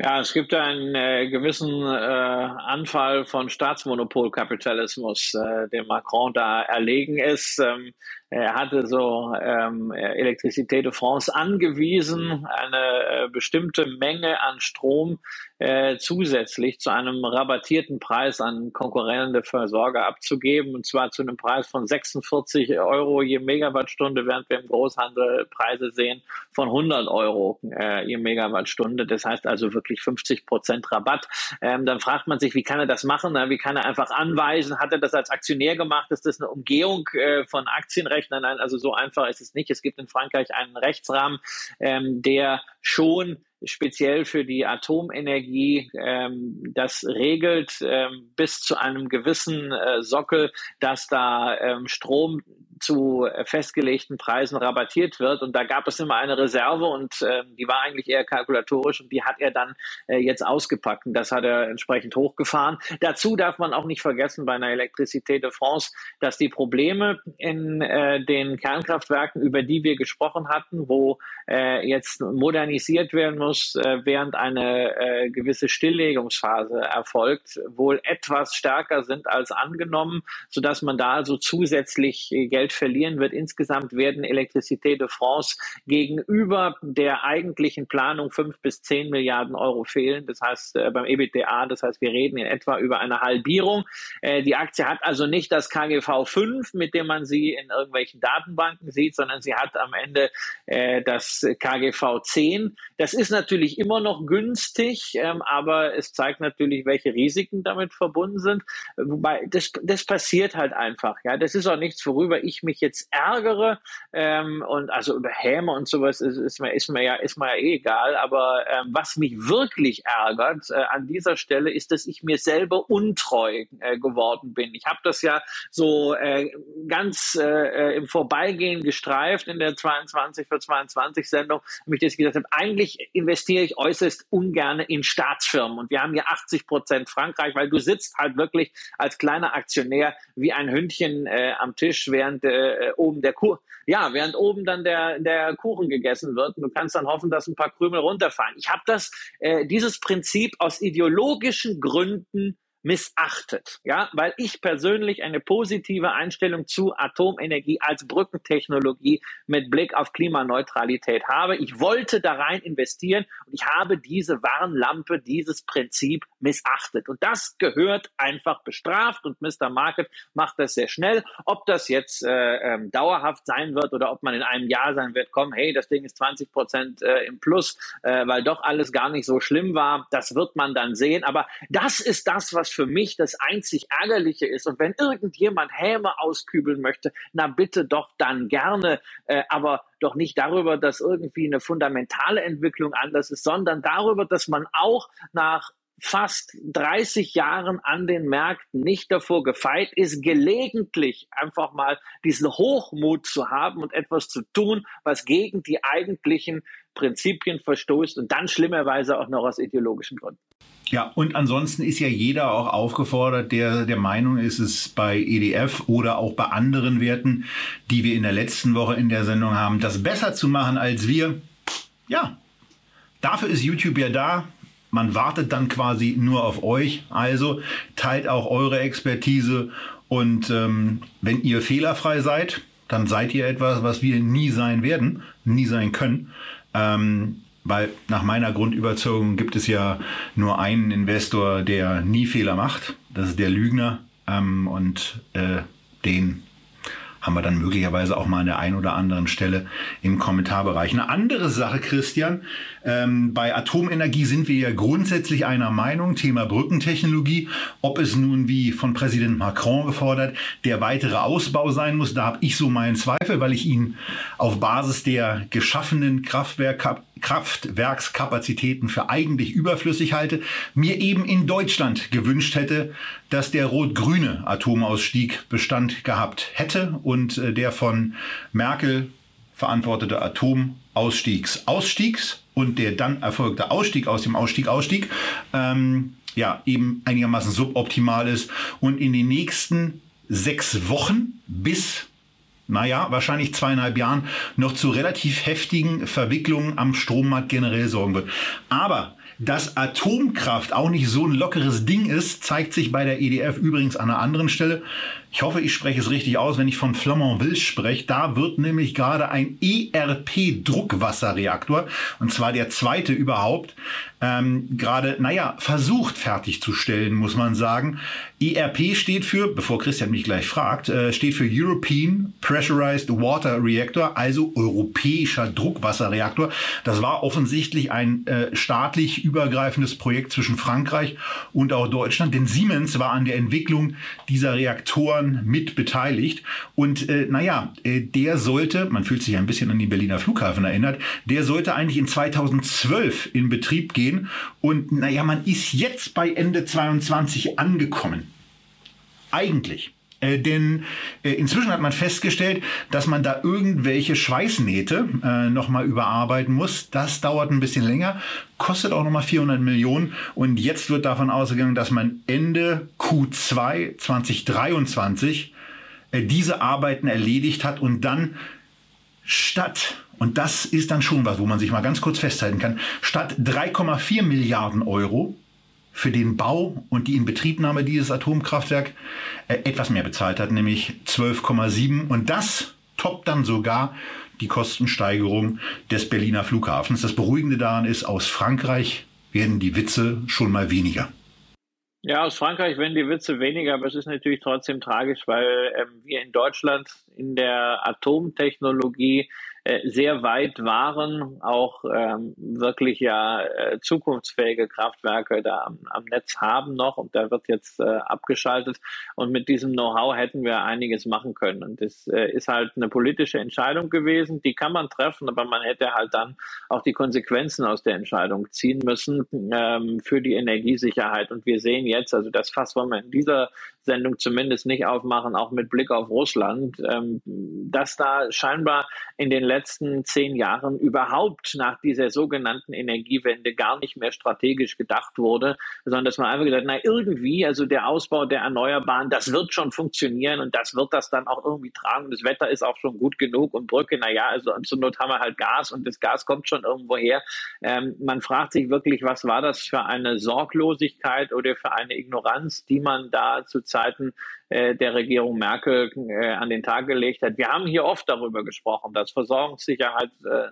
Ja, es gibt einen äh, gewissen äh, Anfall von Staatsmonopolkapitalismus, äh, dem Macron da erlegen ist. Ähm, er hatte so ähm, Electricité de France angewiesen, eine äh, bestimmte Menge an Strom äh, zusätzlich zu einem rabattierten Preis an konkurrierende Versorger abzugeben, und zwar zu einem Preis von 46 Euro je Megawattstunde, während wir im Großhandel Preise sehen von 100 Euro äh, je Megawattstunde. Das heißt also wirklich 50 Prozent Rabatt. Ähm, dann fragt man sich, wie kann er das machen? Wie kann er einfach anweisen? Hat er das als Aktionär gemacht? Ist das eine Umgehung äh, von Aktienrecht? Frankreich. Nein, nein, also so einfach ist es nicht. Es gibt in Frankreich einen Rechtsrahmen, ähm, der schon speziell für die Atomenergie ähm, das regelt ähm, bis zu einem gewissen äh, Sockel, dass da ähm, Strom zu festgelegten Preisen rabattiert wird. Und da gab es immer eine Reserve und äh, die war eigentlich eher kalkulatorisch und die hat er dann äh, jetzt ausgepackt und das hat er entsprechend hochgefahren. Dazu darf man auch nicht vergessen bei einer Electricité de France, dass die Probleme in äh, den Kernkraftwerken, über die wir gesprochen hatten, wo äh, jetzt modernisiert werden muss, äh, während eine äh, gewisse Stilllegungsphase erfolgt, wohl etwas stärker sind als angenommen, sodass man da also zusätzlich Geld Geld verlieren wird. Insgesamt werden Electricité de France gegenüber der eigentlichen Planung fünf bis zehn Milliarden Euro fehlen. Das heißt äh, beim EBITDA, das heißt wir reden in etwa über eine Halbierung. Äh, die Aktie hat also nicht das KGV 5, mit dem man sie in irgendwelchen Datenbanken sieht, sondern sie hat am Ende äh, das KGV 10. Das ist natürlich immer noch günstig, ähm, aber es zeigt natürlich, welche Risiken damit verbunden sind. Wobei das, das passiert halt einfach. Ja, das ist auch nichts, worüber ich mich jetzt ärgere ähm, und also über Häme und sowas ist, ist, mir, ist, mir, ja, ist mir ja eh egal, aber ähm, was mich wirklich ärgert äh, an dieser Stelle ist, dass ich mir selber untreu äh, geworden bin. Ich habe das ja so äh, ganz äh, im Vorbeigehen gestreift in der 22 für 22 Sendung, mich das gesagt habe, eigentlich investiere ich äußerst ungern in Staatsfirmen und wir haben hier 80 Prozent Frankreich, weil du sitzt halt wirklich als kleiner Aktionär wie ein Hündchen äh, am Tisch, während äh, oben der Kuchen, ja, während oben dann der, der Kuchen gegessen wird. Und du kannst dann hoffen, dass ein paar Krümel runterfallen. Ich habe das, äh, dieses Prinzip aus ideologischen Gründen missachtet. Ja, weil ich persönlich eine positive Einstellung zu Atomenergie als Brückentechnologie mit Blick auf Klimaneutralität habe. Ich wollte da rein investieren und ich habe diese Warnlampe, dieses Prinzip missachtet. Und das gehört einfach bestraft und Mr. Market macht das sehr schnell. Ob das jetzt äh, ähm, dauerhaft sein wird oder ob man in einem Jahr sein wird, komm, hey, das Ding ist 20 Prozent äh, im Plus, äh, weil doch alles gar nicht so schlimm war, das wird man dann sehen. Aber das ist das, was für mich das einzig Ärgerliche ist. Und wenn irgendjemand Häme auskübeln möchte, na bitte doch dann gerne, äh, aber doch nicht darüber, dass irgendwie eine fundamentale Entwicklung anders ist, sondern darüber, dass man auch nach fast 30 Jahren an den Märkten nicht davor gefeit ist, gelegentlich einfach mal diesen Hochmut zu haben und etwas zu tun, was gegen die eigentlichen Prinzipien verstoßt und dann schlimmerweise auch noch aus ideologischen Gründen. Ja, und ansonsten ist ja jeder auch aufgefordert, der der Meinung ist, es bei EDF oder auch bei anderen Werten, die wir in der letzten Woche in der Sendung haben, das besser zu machen als wir. Ja, dafür ist YouTube ja da. Man wartet dann quasi nur auf euch. Also teilt auch eure Expertise und ähm, wenn ihr fehlerfrei seid, dann seid ihr etwas, was wir nie sein werden, nie sein können. Ähm, weil nach meiner Grundüberzeugung gibt es ja nur einen Investor, der nie Fehler macht. Das ist der Lügner. Ähm, und äh, den haben wir dann möglicherweise auch mal an der einen oder anderen Stelle im Kommentarbereich. Eine andere Sache, Christian, ähm, bei Atomenergie sind wir ja grundsätzlich einer Meinung, Thema Brückentechnologie, ob es nun wie von Präsident Macron gefordert, der weitere Ausbau sein muss, da habe ich so meinen Zweifel, weil ich ihn auf Basis der geschaffenen Kraftwerk Kraftwerkskapazitäten für eigentlich überflüssig halte, mir eben in Deutschland gewünscht hätte, dass der rot-grüne Atomausstieg Bestand gehabt hätte und äh, der von Merkel verantwortete Atomausstiegs Ausstiegs und der dann erfolgte Ausstieg aus dem Ausstieg Ausstieg ähm, ja eben einigermaßen suboptimal ist und in den nächsten sechs Wochen bis naja, wahrscheinlich zweieinhalb Jahren noch zu relativ heftigen Verwicklungen am Strommarkt generell sorgen wird. Aber dass Atomkraft auch nicht so ein lockeres Ding ist, zeigt sich bei der EDF übrigens an einer anderen Stelle. Ich hoffe, ich spreche es richtig aus, wenn ich von Flamanville spreche. Da wird nämlich gerade ein ERP-Druckwasserreaktor, und zwar der zweite überhaupt, ähm, gerade, naja, versucht fertigzustellen, muss man sagen. ERP steht für, bevor Christian mich gleich fragt, äh, steht für European Pressurized Water Reactor, also europäischer Druckwasserreaktor. Das war offensichtlich ein äh, staatlich übergreifendes Projekt zwischen Frankreich und auch Deutschland, denn Siemens war an der Entwicklung dieser Reaktoren Investoren mit beteiligt. Und äh, naja, äh, der sollte, man fühlt sich ein bisschen an den Berliner Flughafen erinnert, der sollte eigentlich in 2012 in Betrieb gehen. Und naja, man ist jetzt bei Ende 22 angekommen. Eigentlich. Äh, denn äh, inzwischen hat man festgestellt, dass man da irgendwelche Schweißnähte äh, nochmal überarbeiten muss. Das dauert ein bisschen länger, kostet auch nochmal 400 Millionen. Und jetzt wird davon ausgegangen, dass man Ende Q2 2023 äh, diese Arbeiten erledigt hat und dann statt und das ist dann schon was, wo man sich mal ganz kurz festhalten kann. Statt 3,4 Milliarden Euro für den Bau und die Inbetriebnahme dieses Atomkraftwerk äh, etwas mehr bezahlt hat, nämlich 12,7. Und das toppt dann sogar die Kostensteigerung des Berliner Flughafens. Das Beruhigende daran ist, aus Frankreich werden die Witze schon mal weniger. Ja, aus Frankreich werden die Witze weniger, aber es ist natürlich trotzdem tragisch, weil ähm, wir in Deutschland in der Atomtechnologie sehr weit waren, auch ähm, wirklich ja äh, zukunftsfähige Kraftwerke da am, am, Netz haben noch und da wird jetzt äh, abgeschaltet. Und mit diesem Know-how hätten wir einiges machen können. Und das äh, ist halt eine politische Entscheidung gewesen, die kann man treffen, aber man hätte halt dann auch die Konsequenzen aus der Entscheidung ziehen müssen ähm, für die Energiesicherheit. Und wir sehen jetzt, also das Fass wollen wir in dieser Sendung zumindest nicht aufmachen, auch mit Blick auf Russland, ähm, dass da scheinbar in den letzten zehn Jahren überhaupt nach dieser sogenannten Energiewende gar nicht mehr strategisch gedacht wurde, sondern dass man einfach gesagt, na irgendwie, also der Ausbau der Erneuerbaren, das wird schon funktionieren und das wird das dann auch irgendwie tragen. Das Wetter ist auch schon gut genug und Brücke, na ja, also zur Not haben wir halt Gas und das Gas kommt schon irgendwo her. Ähm, man fragt sich wirklich, was war das für eine Sorglosigkeit oder für eine Ignoranz, die man da zu Zeiten äh, der Regierung Merkel äh, an den Tag gelegt hat. Wir haben hier oft darüber gesprochen, dass Versorgungssicherheit äh,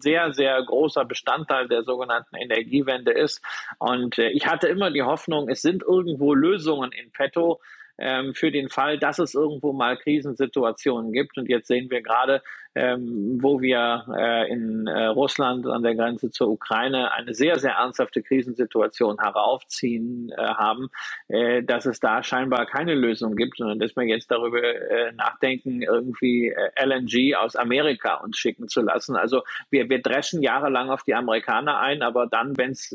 sehr, sehr großer Bestandteil der sogenannten Energiewende ist. Und äh, ich hatte immer die Hoffnung, es sind irgendwo Lösungen in petto, ähm, für den Fall, dass es irgendwo mal Krisensituationen gibt. Und jetzt sehen wir gerade, ähm, wo wir äh, in äh, Russland an der Grenze zur Ukraine eine sehr, sehr ernsthafte Krisensituation heraufziehen äh, haben, äh, dass es da scheinbar keine Lösung gibt, sondern dass wir jetzt darüber äh, nachdenken, irgendwie äh, LNG aus Amerika uns schicken zu lassen. Also wir, wir dreschen jahrelang auf die Amerikaner ein, aber dann, wenn es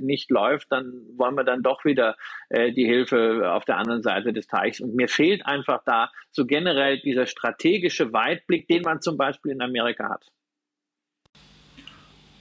nicht läuft, dann wollen wir dann doch wieder die Hilfe auf der anderen Seite des Teichs. Und mir fehlt einfach da so generell dieser strategische Weitblick, den man man zum Beispiel in Amerika hat.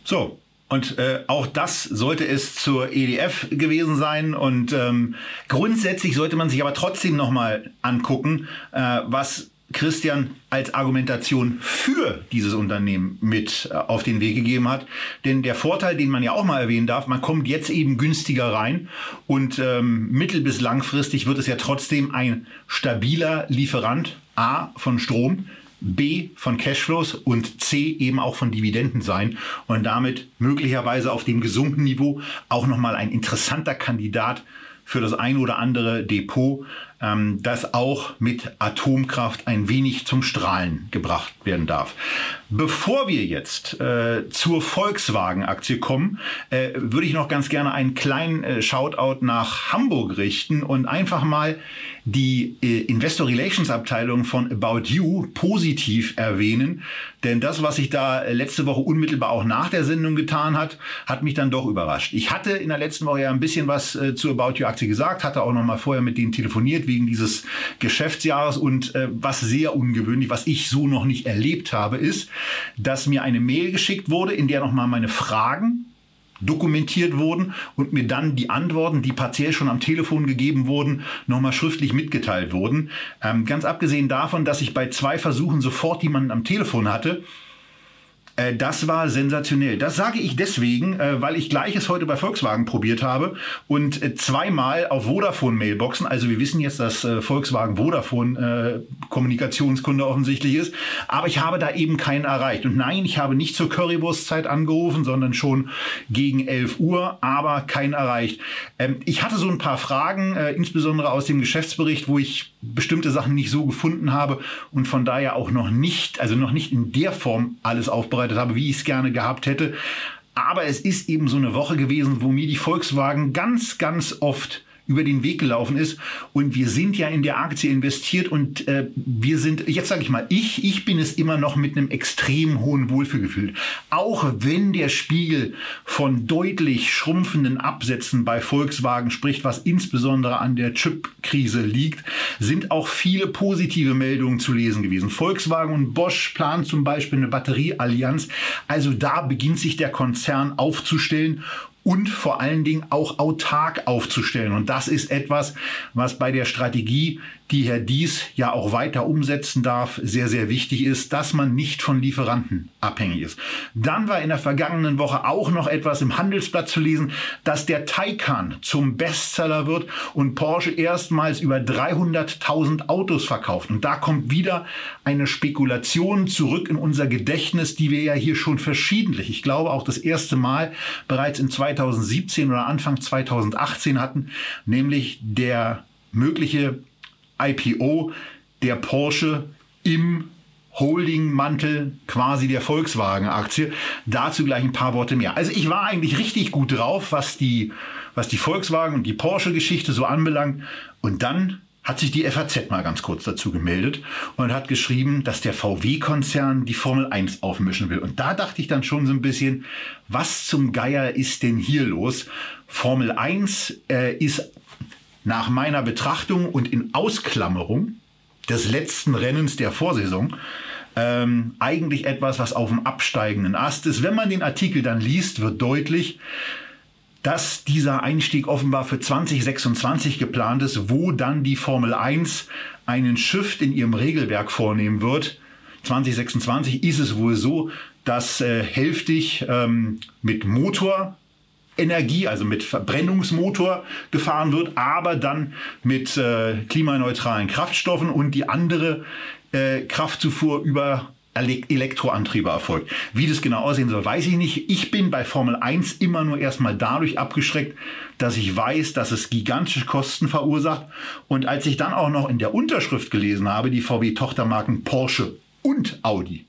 So, und äh, auch das sollte es zur EDF gewesen sein. Und ähm, grundsätzlich sollte man sich aber trotzdem nochmal angucken, äh, was Christian als Argumentation für dieses Unternehmen mit äh, auf den Weg gegeben hat. Denn der Vorteil, den man ja auch mal erwähnen darf, man kommt jetzt eben günstiger rein und ähm, mittel- bis langfristig wird es ja trotzdem ein stabiler Lieferant A von Strom, B von Cashflows und C eben auch von Dividenden sein und damit möglicherweise auf dem gesunkenen Niveau auch nochmal ein interessanter Kandidat für das ein oder andere Depot, ähm, das auch mit Atomkraft ein wenig zum Strahlen gebracht werden darf. Bevor wir jetzt äh, zur Volkswagen-Aktie kommen, äh, würde ich noch ganz gerne einen kleinen äh, Shoutout nach Hamburg richten und einfach mal die äh, Investor Relations Abteilung von About You positiv erwähnen. Denn das, was sich da letzte Woche unmittelbar auch nach der Sendung getan hat, hat mich dann doch überrascht. Ich hatte in der letzten Woche ja ein bisschen was äh, zur About You Aktie gesagt, hatte auch noch mal vorher mit denen telefoniert wegen dieses Geschäftsjahres und äh, was sehr ungewöhnlich, was ich so noch nicht erlebt habe, ist, dass mir eine Mail geschickt wurde, in der noch mal meine Fragen dokumentiert wurden und mir dann die Antworten, die partiell schon am Telefon gegeben wurden, nochmal schriftlich mitgeteilt wurden. Ähm, ganz abgesehen davon, dass ich bei zwei Versuchen sofort jemanden am Telefon hatte, das war sensationell. Das sage ich deswegen, äh, weil ich gleiches heute bei Volkswagen probiert habe und äh, zweimal auf Vodafone-Mailboxen, also wir wissen jetzt, dass Volkswagen Vodafone Kommunikationskunde offensichtlich ist, aber ich habe da eben keinen erreicht. Und nein, ich habe nicht zur Currywurstzeit angerufen, sondern schon gegen 11 Uhr, aber keinen erreicht. Ähm, ich hatte so ein paar Fragen, insbesondere aus dem Geschäftsbericht, wo ich bestimmte Sachen nicht so gefunden habe und von daher auch noch nicht, also noch nicht in der Form alles aufbereitet habe, wie ich es gerne gehabt hätte. Aber es ist eben so eine Woche gewesen, wo mir die Volkswagen ganz, ganz oft über den Weg gelaufen ist. Und wir sind ja in der Aktie investiert und äh, wir sind, jetzt sage ich mal, ich, ich bin es immer noch mit einem extrem hohen Wohlfühlgefühl. Auch wenn der Spiegel von deutlich schrumpfenden Absätzen bei Volkswagen spricht, was insbesondere an der Chip-Krise liegt, sind auch viele positive Meldungen zu lesen gewesen. Volkswagen und Bosch planen zum Beispiel eine Batterieallianz. Also da beginnt sich der Konzern aufzustellen und vor allen Dingen auch autark aufzustellen. Und das ist etwas, was bei der Strategie die Herr Dies ja auch weiter umsetzen darf, sehr, sehr wichtig ist, dass man nicht von Lieferanten abhängig ist. Dann war in der vergangenen Woche auch noch etwas im Handelsblatt zu lesen, dass der Taycan zum Bestseller wird und Porsche erstmals über 300.000 Autos verkauft. Und da kommt wieder eine Spekulation zurück in unser Gedächtnis, die wir ja hier schon verschiedentlich, ich glaube auch das erste Mal bereits in 2017 oder Anfang 2018 hatten, nämlich der mögliche IPO der Porsche im Holdingmantel quasi der Volkswagen-Aktie. Dazu gleich ein paar Worte mehr. Also ich war eigentlich richtig gut drauf, was die, was die Volkswagen und die Porsche-Geschichte so anbelangt. Und dann hat sich die FAZ mal ganz kurz dazu gemeldet und hat geschrieben, dass der VW-Konzern die Formel 1 aufmischen will. Und da dachte ich dann schon so ein bisschen, was zum Geier ist denn hier los? Formel 1 äh, ist nach meiner Betrachtung und in Ausklammerung des letzten Rennens der Vorsaison ähm, eigentlich etwas, was auf dem absteigenden Ast ist. Wenn man den Artikel dann liest, wird deutlich, dass dieser Einstieg offenbar für 2026 geplant ist, wo dann die Formel 1 einen Shift in ihrem Regelwerk vornehmen wird. 2026 ist es wohl so, dass äh, hälftig ähm, mit Motorenergie, also mit Verbrennungsmotor gefahren wird, aber dann mit äh, klimaneutralen Kraftstoffen und die andere äh, Kraftzufuhr über Elektroantriebe erfolgt. Wie das genau aussehen soll, weiß ich nicht. Ich bin bei Formel 1 immer nur erstmal dadurch abgeschreckt, dass ich weiß, dass es gigantische Kosten verursacht. Und als ich dann auch noch in der Unterschrift gelesen habe, die VW-Tochtermarken Porsche und Audi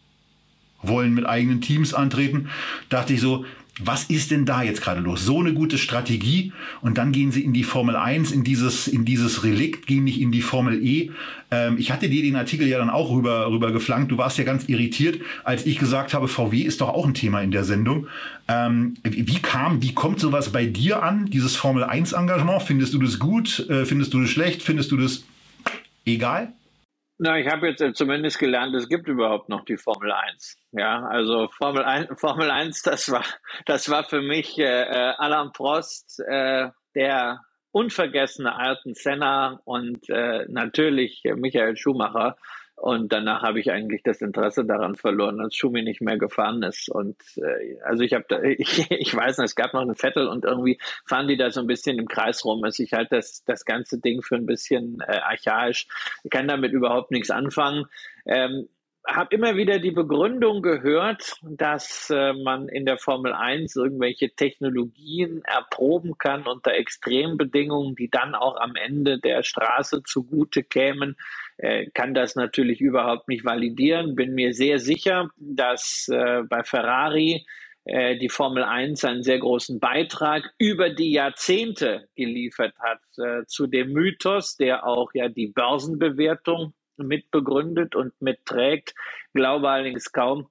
wollen mit eigenen Teams antreten, dachte ich so, was ist denn da jetzt gerade los? So eine gute Strategie und dann gehen sie in die Formel 1, in dieses, in dieses Relikt, gehen nicht in die Formel E. Ähm, ich hatte dir den Artikel ja dann auch rüber, rüber geflankt. Du warst ja ganz irritiert, als ich gesagt habe, VW ist doch auch ein Thema in der Sendung. Ähm, wie kam, wie kommt sowas bei dir an, dieses Formel 1 Engagement? Findest du das gut? Äh, findest du das schlecht? Findest du das egal? Na, ich habe jetzt zumindest gelernt, es gibt überhaupt noch die Formel 1. Ja, also Formel 1, Formel 1 das war, das war für mich äh, äh, Alain Prost, äh, der unvergessene alten Senna und äh, natürlich Michael Schumacher. Und danach habe ich eigentlich das Interesse daran verloren, als Schumi nicht mehr gefahren ist. Und äh, also ich habe ich, ich weiß nicht, es gab noch einen Vettel und irgendwie fahren die da so ein bisschen im Kreis rum. Also ich halte das, das ganze Ding für ein bisschen äh, archaisch. Ich kann damit überhaupt nichts anfangen. Ähm, habe immer wieder die Begründung gehört, dass äh, man in der Formel 1 irgendwelche Technologien erproben kann unter Extrembedingungen, die dann auch am Ende der Straße zugute kämen. Äh, kann das natürlich überhaupt nicht validieren. Bin mir sehr sicher, dass äh, bei Ferrari äh, die Formel 1 einen sehr großen Beitrag über die Jahrzehnte geliefert hat äh, zu dem Mythos, der auch ja die Börsenbewertung mitbegründet und mitträgt. Glaube allerdings kaum,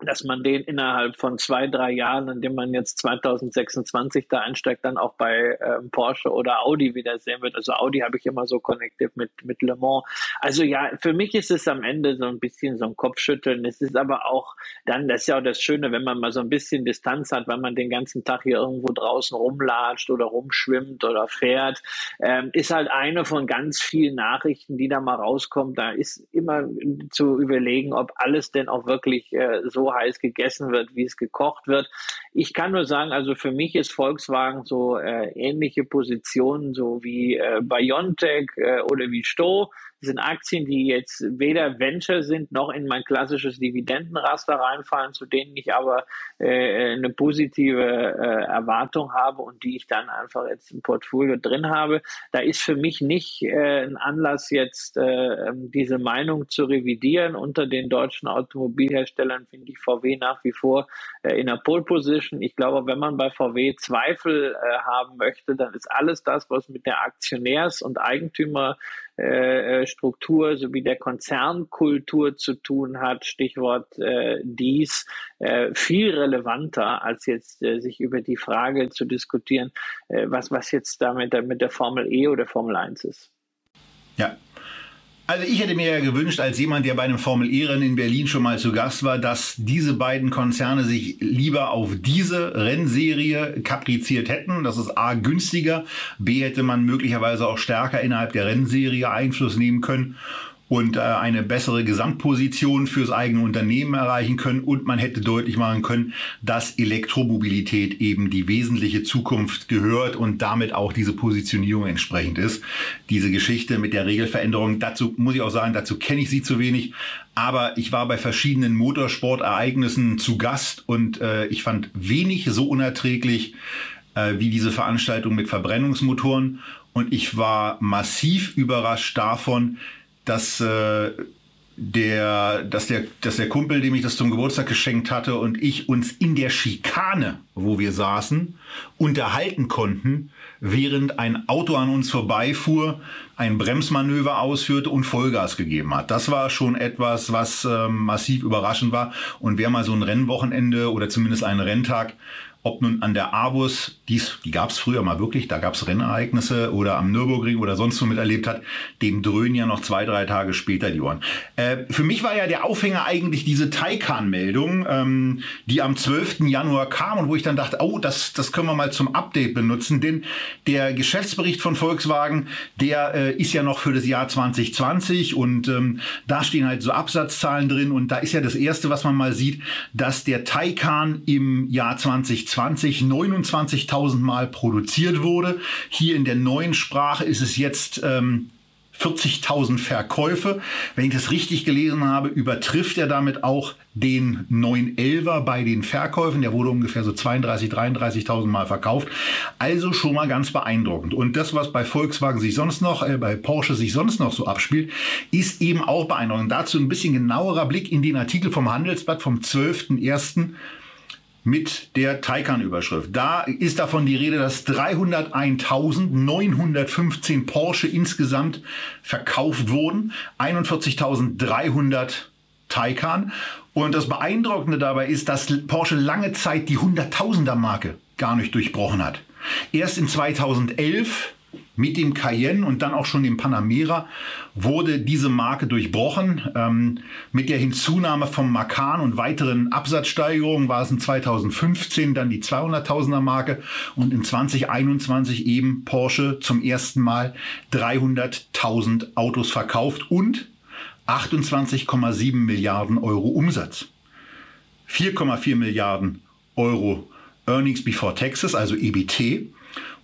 dass man den innerhalb von zwei, drei Jahren, indem man jetzt 2026 da einsteigt, dann auch bei ähm, Porsche oder Audi wieder sehen wird. Also Audi habe ich immer so connected mit, mit Le Mans. Also ja, für mich ist es am Ende so ein bisschen so ein Kopfschütteln. Es ist aber auch dann, das ist ja auch das Schöne, wenn man mal so ein bisschen Distanz hat, weil man den ganzen Tag hier irgendwo draußen rumlatscht oder rumschwimmt oder fährt, ähm, ist halt eine von ganz vielen Nachrichten, die da mal rauskommt. Da ist immer zu überlegen, ob alles denn auch wirklich äh, so heiß gegessen wird, wie es gekocht wird. Ich kann nur sagen, also für mich ist Volkswagen so äh, ähnliche Positionen, so wie äh, Biontech äh, oder wie Sto. Das sind Aktien, die jetzt weder Venture sind noch in mein klassisches Dividendenraster reinfallen, zu denen ich aber äh, eine positive äh, Erwartung habe und die ich dann einfach jetzt im Portfolio drin habe. Da ist für mich nicht äh, ein Anlass, jetzt äh, ähm, diese Meinung zu revidieren. Unter den deutschen Automobilherstellern finde ich VW nach wie vor äh, in der Pole Position. Ich glaube, wenn man bei VW Zweifel äh, haben möchte, dann ist alles das, was mit der Aktionärs- und Eigentümer äh, sowie der Konzernkultur zu tun hat, Stichwort dies, viel relevanter, als jetzt sich über die Frage zu diskutieren, was, was jetzt damit mit der Formel E oder Formel 1 ist. Ja, also ich hätte mir ja gewünscht, als jemand, der bei einem Formel E-Rennen in Berlin schon mal zu Gast war, dass diese beiden Konzerne sich lieber auf diese Rennserie kapriziert hätten. Das ist A günstiger, B hätte man möglicherweise auch stärker innerhalb der Rennserie Einfluss nehmen können und äh, eine bessere Gesamtposition fürs eigene Unternehmen erreichen können. Und man hätte deutlich machen können, dass Elektromobilität eben die wesentliche Zukunft gehört und damit auch diese Positionierung entsprechend ist. Diese Geschichte mit der Regelveränderung, dazu muss ich auch sagen, dazu kenne ich sie zu wenig, aber ich war bei verschiedenen Motorsportereignissen zu Gast und äh, ich fand wenig so unerträglich äh, wie diese Veranstaltung mit Verbrennungsmotoren. Und ich war massiv überrascht davon, dass äh, der, dass der, dass der Kumpel, dem ich das zum Geburtstag geschenkt hatte, und ich uns in der Schikane, wo wir saßen, unterhalten konnten, während ein Auto an uns vorbeifuhr, ein Bremsmanöver ausführte und Vollgas gegeben hat. Das war schon etwas, was ähm, massiv überraschend war. Und wer mal so ein Rennwochenende oder zumindest einen Renntag ob nun an der Avus, dies, die gab es früher mal wirklich, da gab es Rennereignisse oder am Nürburgring oder sonst wo miterlebt hat, dem dröhnen ja noch zwei, drei Tage später die Ohren. Äh, für mich war ja der Aufhänger eigentlich diese Taycan-Meldung, ähm, die am 12. Januar kam und wo ich dann dachte, oh, das, das können wir mal zum Update benutzen, denn der Geschäftsbericht von Volkswagen, der äh, ist ja noch für das Jahr 2020 und ähm, da stehen halt so Absatzzahlen drin und da ist ja das Erste, was man mal sieht, dass der Taycan im Jahr 2020 29.000 Mal produziert wurde. Hier in der neuen Sprache ist es jetzt ähm, 40.000 Verkäufe. Wenn ich das richtig gelesen habe, übertrifft er damit auch den 911er bei den Verkäufen. Der wurde ungefähr so 32.000, 33.000 Mal verkauft. Also schon mal ganz beeindruckend. Und das, was bei Volkswagen sich sonst noch, äh, bei Porsche sich sonst noch so abspielt, ist eben auch beeindruckend. Dazu ein bisschen genauerer Blick in den Artikel vom Handelsblatt vom 12.01 mit der Taycan-Überschrift. Da ist davon die Rede, dass 301.915 Porsche insgesamt verkauft wurden, 41.300 Taycan. Und das Beeindruckende dabei ist, dass Porsche lange Zeit die Hunderttausender-Marke gar nicht durchbrochen hat. Erst in 2011 mit dem Cayenne und dann auch schon dem Panamera wurde diese Marke durchbrochen. Ähm, mit der Hinzunahme vom Macan und weiteren Absatzsteigerungen war es in 2015 dann die 200.000er Marke und in 2021 eben Porsche zum ersten Mal 300.000 Autos verkauft und 28,7 Milliarden Euro Umsatz. 4,4 Milliarden Euro Earnings Before Taxes, also EBT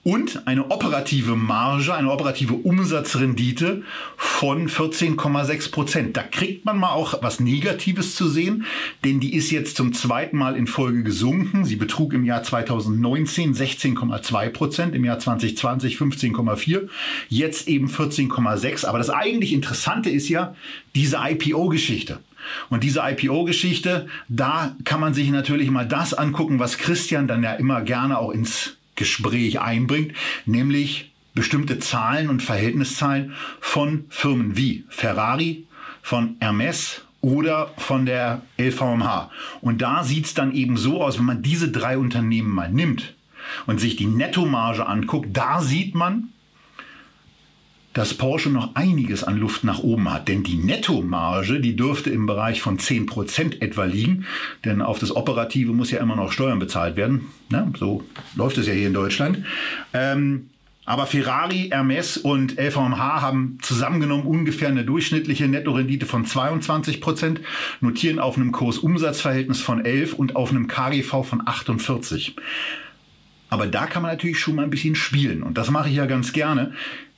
und eine operative Marge, eine operative Umsatzrendite von 14,6 Prozent. Da kriegt man mal auch was Negatives zu sehen, denn die ist jetzt zum zweiten Mal in Folge gesunken. Sie betrug im Jahr 2019 16,2 Prozent, im Jahr 2020 15,4, jetzt eben 14,6. Aber das eigentlich Interessante ist ja diese IPO-Geschichte. Und diese IPO-Geschichte, da kann man sich natürlich mal das angucken, was Christian dann ja immer gerne auch ins Gespräch einbringt, nämlich bestimmte Zahlen und Verhältniszahlen von Firmen wie Ferrari, von Hermes oder von der LVMH. Und da sieht es dann eben so aus, wenn man diese drei Unternehmen mal nimmt und sich die Nettomarge anguckt, da sieht man, dass Porsche noch einiges an Luft nach oben hat. Denn die Nettomarge, die dürfte im Bereich von 10% etwa liegen. Denn auf das Operative muss ja immer noch Steuern bezahlt werden. Na, so läuft es ja hier in Deutschland. Ähm, aber Ferrari, Hermes und LVMH haben zusammengenommen ungefähr eine durchschnittliche Nettorendite von 22 Prozent, notieren auf einem Kursumsatzverhältnis von 11 und auf einem KGV von 48. Aber da kann man natürlich schon mal ein bisschen spielen. Und das mache ich ja ganz gerne.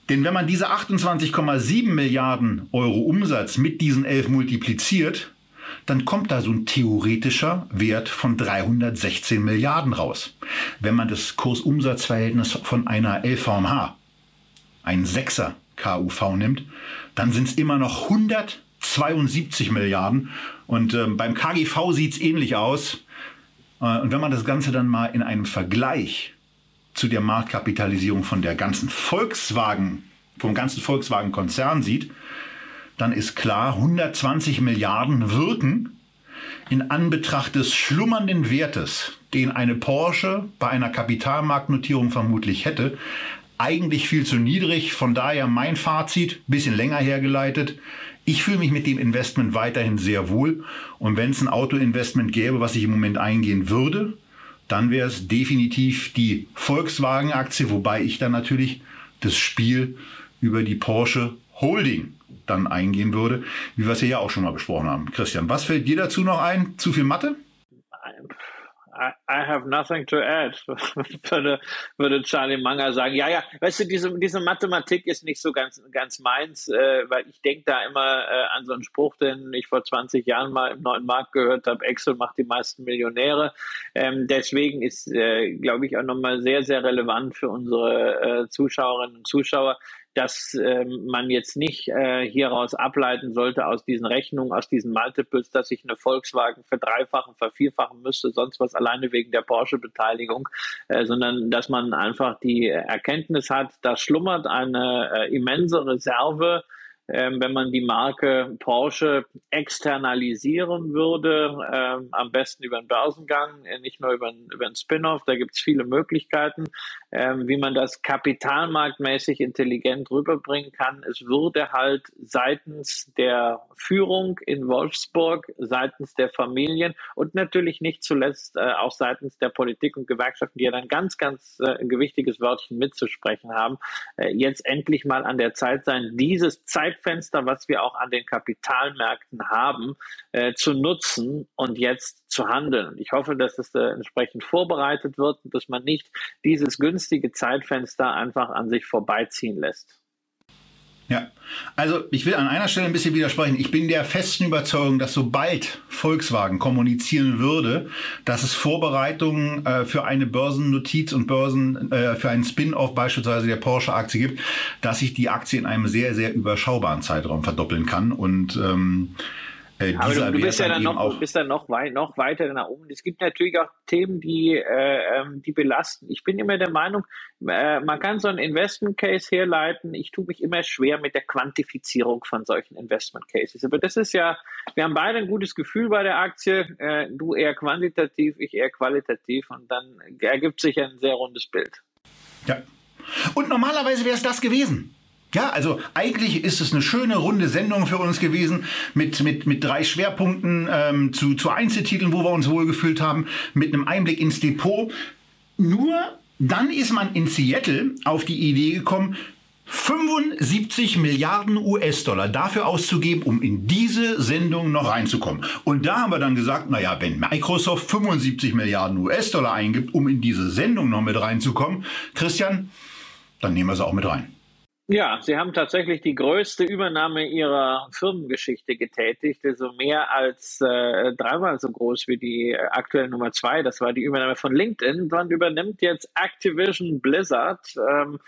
Denn wenn man diese 28,7 Milliarden Euro Umsatz mit diesen 11 multipliziert, dann kommt da so ein theoretischer Wert von 316 Milliarden raus. Wenn man das Kursumsatzverhältnis von einer LVMH, ein 6er KUV nimmt, dann sind es immer noch 172 Milliarden. Und äh, beim KGV sieht es ähnlich aus. Äh, und wenn man das Ganze dann mal in einem Vergleich zu der Marktkapitalisierung von der ganzen Volkswagen, vom ganzen Volkswagen-Konzern sieht, dann ist klar, 120 Milliarden wirken in Anbetracht des schlummernden Wertes, den eine Porsche bei einer Kapitalmarktnotierung vermutlich hätte, eigentlich viel zu niedrig. Von daher mein Fazit, bisschen länger hergeleitet. Ich fühle mich mit dem Investment weiterhin sehr wohl. Und wenn es ein Autoinvestment gäbe, was ich im Moment eingehen würde, dann wäre es definitiv die Volkswagen-Aktie, wobei ich dann natürlich das Spiel über die Porsche Holding dann eingehen würde, wie wir es ja auch schon mal besprochen haben. Christian, was fällt dir dazu noch ein? Zu viel Mathe? I, have nothing to add, würde, würde Charlie Manger sagen. Ja, ja, weißt du, diese, diese Mathematik ist nicht so ganz, ganz meins, äh, weil ich denke da immer äh, an so einen Spruch, den ich vor 20 Jahren mal im neuen Markt gehört habe, Excel macht die meisten Millionäre. Ähm, deswegen ist, äh, glaube ich, auch nochmal sehr, sehr relevant für unsere äh, Zuschauerinnen und Zuschauer, dass ähm, man jetzt nicht äh, hieraus ableiten sollte aus diesen Rechnungen, aus diesen Multiples, dass sich eine Volkswagen verdreifachen, vervierfachen müsste, sonst was alleine wegen der Porsche-Beteiligung, äh, sondern dass man einfach die Erkenntnis hat, da schlummert eine äh, immense Reserve ähm, wenn man die Marke Porsche externalisieren würde, ähm, am besten über einen Börsengang, äh, nicht nur über einen, über einen Spin-off. Da gibt es viele Möglichkeiten, ähm, wie man das kapitalmarktmäßig intelligent rüberbringen kann. Es würde halt seitens der Führung in Wolfsburg, seitens der Familien und natürlich nicht zuletzt äh, auch seitens der Politik und Gewerkschaften, die ja dann ganz, ganz äh, ein gewichtiges Wörtchen mitzusprechen haben, äh, jetzt endlich mal an der Zeit sein, dieses Zeitfenster, was wir auch an den Kapitalmärkten haben, äh, zu nutzen und jetzt zu handeln. Ich hoffe, dass es äh, entsprechend vorbereitet wird und dass man nicht dieses günstige Zeitfenster einfach an sich vorbeiziehen lässt. Ja, also ich will an einer Stelle ein bisschen widersprechen. Ich bin der festen Überzeugung, dass sobald Volkswagen kommunizieren würde, dass es Vorbereitungen äh, für eine Börsennotiz und Börsen äh, für einen Spin-off beispielsweise der Porsche-Aktie gibt, dass sich die Aktie in einem sehr, sehr überschaubaren Zeitraum verdoppeln kann. Und ähm, äh, Aber du, du bist ja dann noch, auch bist dann noch, wei noch weiter nach oben. Es gibt natürlich auch Themen, die, äh, ähm, die belasten. Ich bin immer der Meinung, äh, man kann so einen Investment Case herleiten. Ich tue mich immer schwer mit der Quantifizierung von solchen Investment Cases. Aber das ist ja, wir haben beide ein gutes Gefühl bei der Aktie. Äh, du eher quantitativ, ich eher qualitativ. Und dann ergibt sich ein sehr rundes Bild. Ja. Und normalerweise wäre es das gewesen. Ja, also eigentlich ist es eine schöne runde Sendung für uns gewesen mit, mit, mit drei Schwerpunkten ähm, zu, zu Einzeltiteln, wo wir uns wohlgefühlt haben, mit einem Einblick ins Depot. Nur dann ist man in Seattle auf die Idee gekommen, 75 Milliarden US-Dollar dafür auszugeben, um in diese Sendung noch reinzukommen. Und da haben wir dann gesagt, naja, wenn Microsoft 75 Milliarden US-Dollar eingibt, um in diese Sendung noch mit reinzukommen, Christian, dann nehmen wir sie auch mit rein. Ja, Sie haben tatsächlich die größte Übernahme Ihrer Firmengeschichte getätigt, also mehr als äh, dreimal so groß wie die äh, aktuelle Nummer zwei. Das war die Übernahme von LinkedIn. Man übernimmt jetzt Activision Blizzard. Ähm,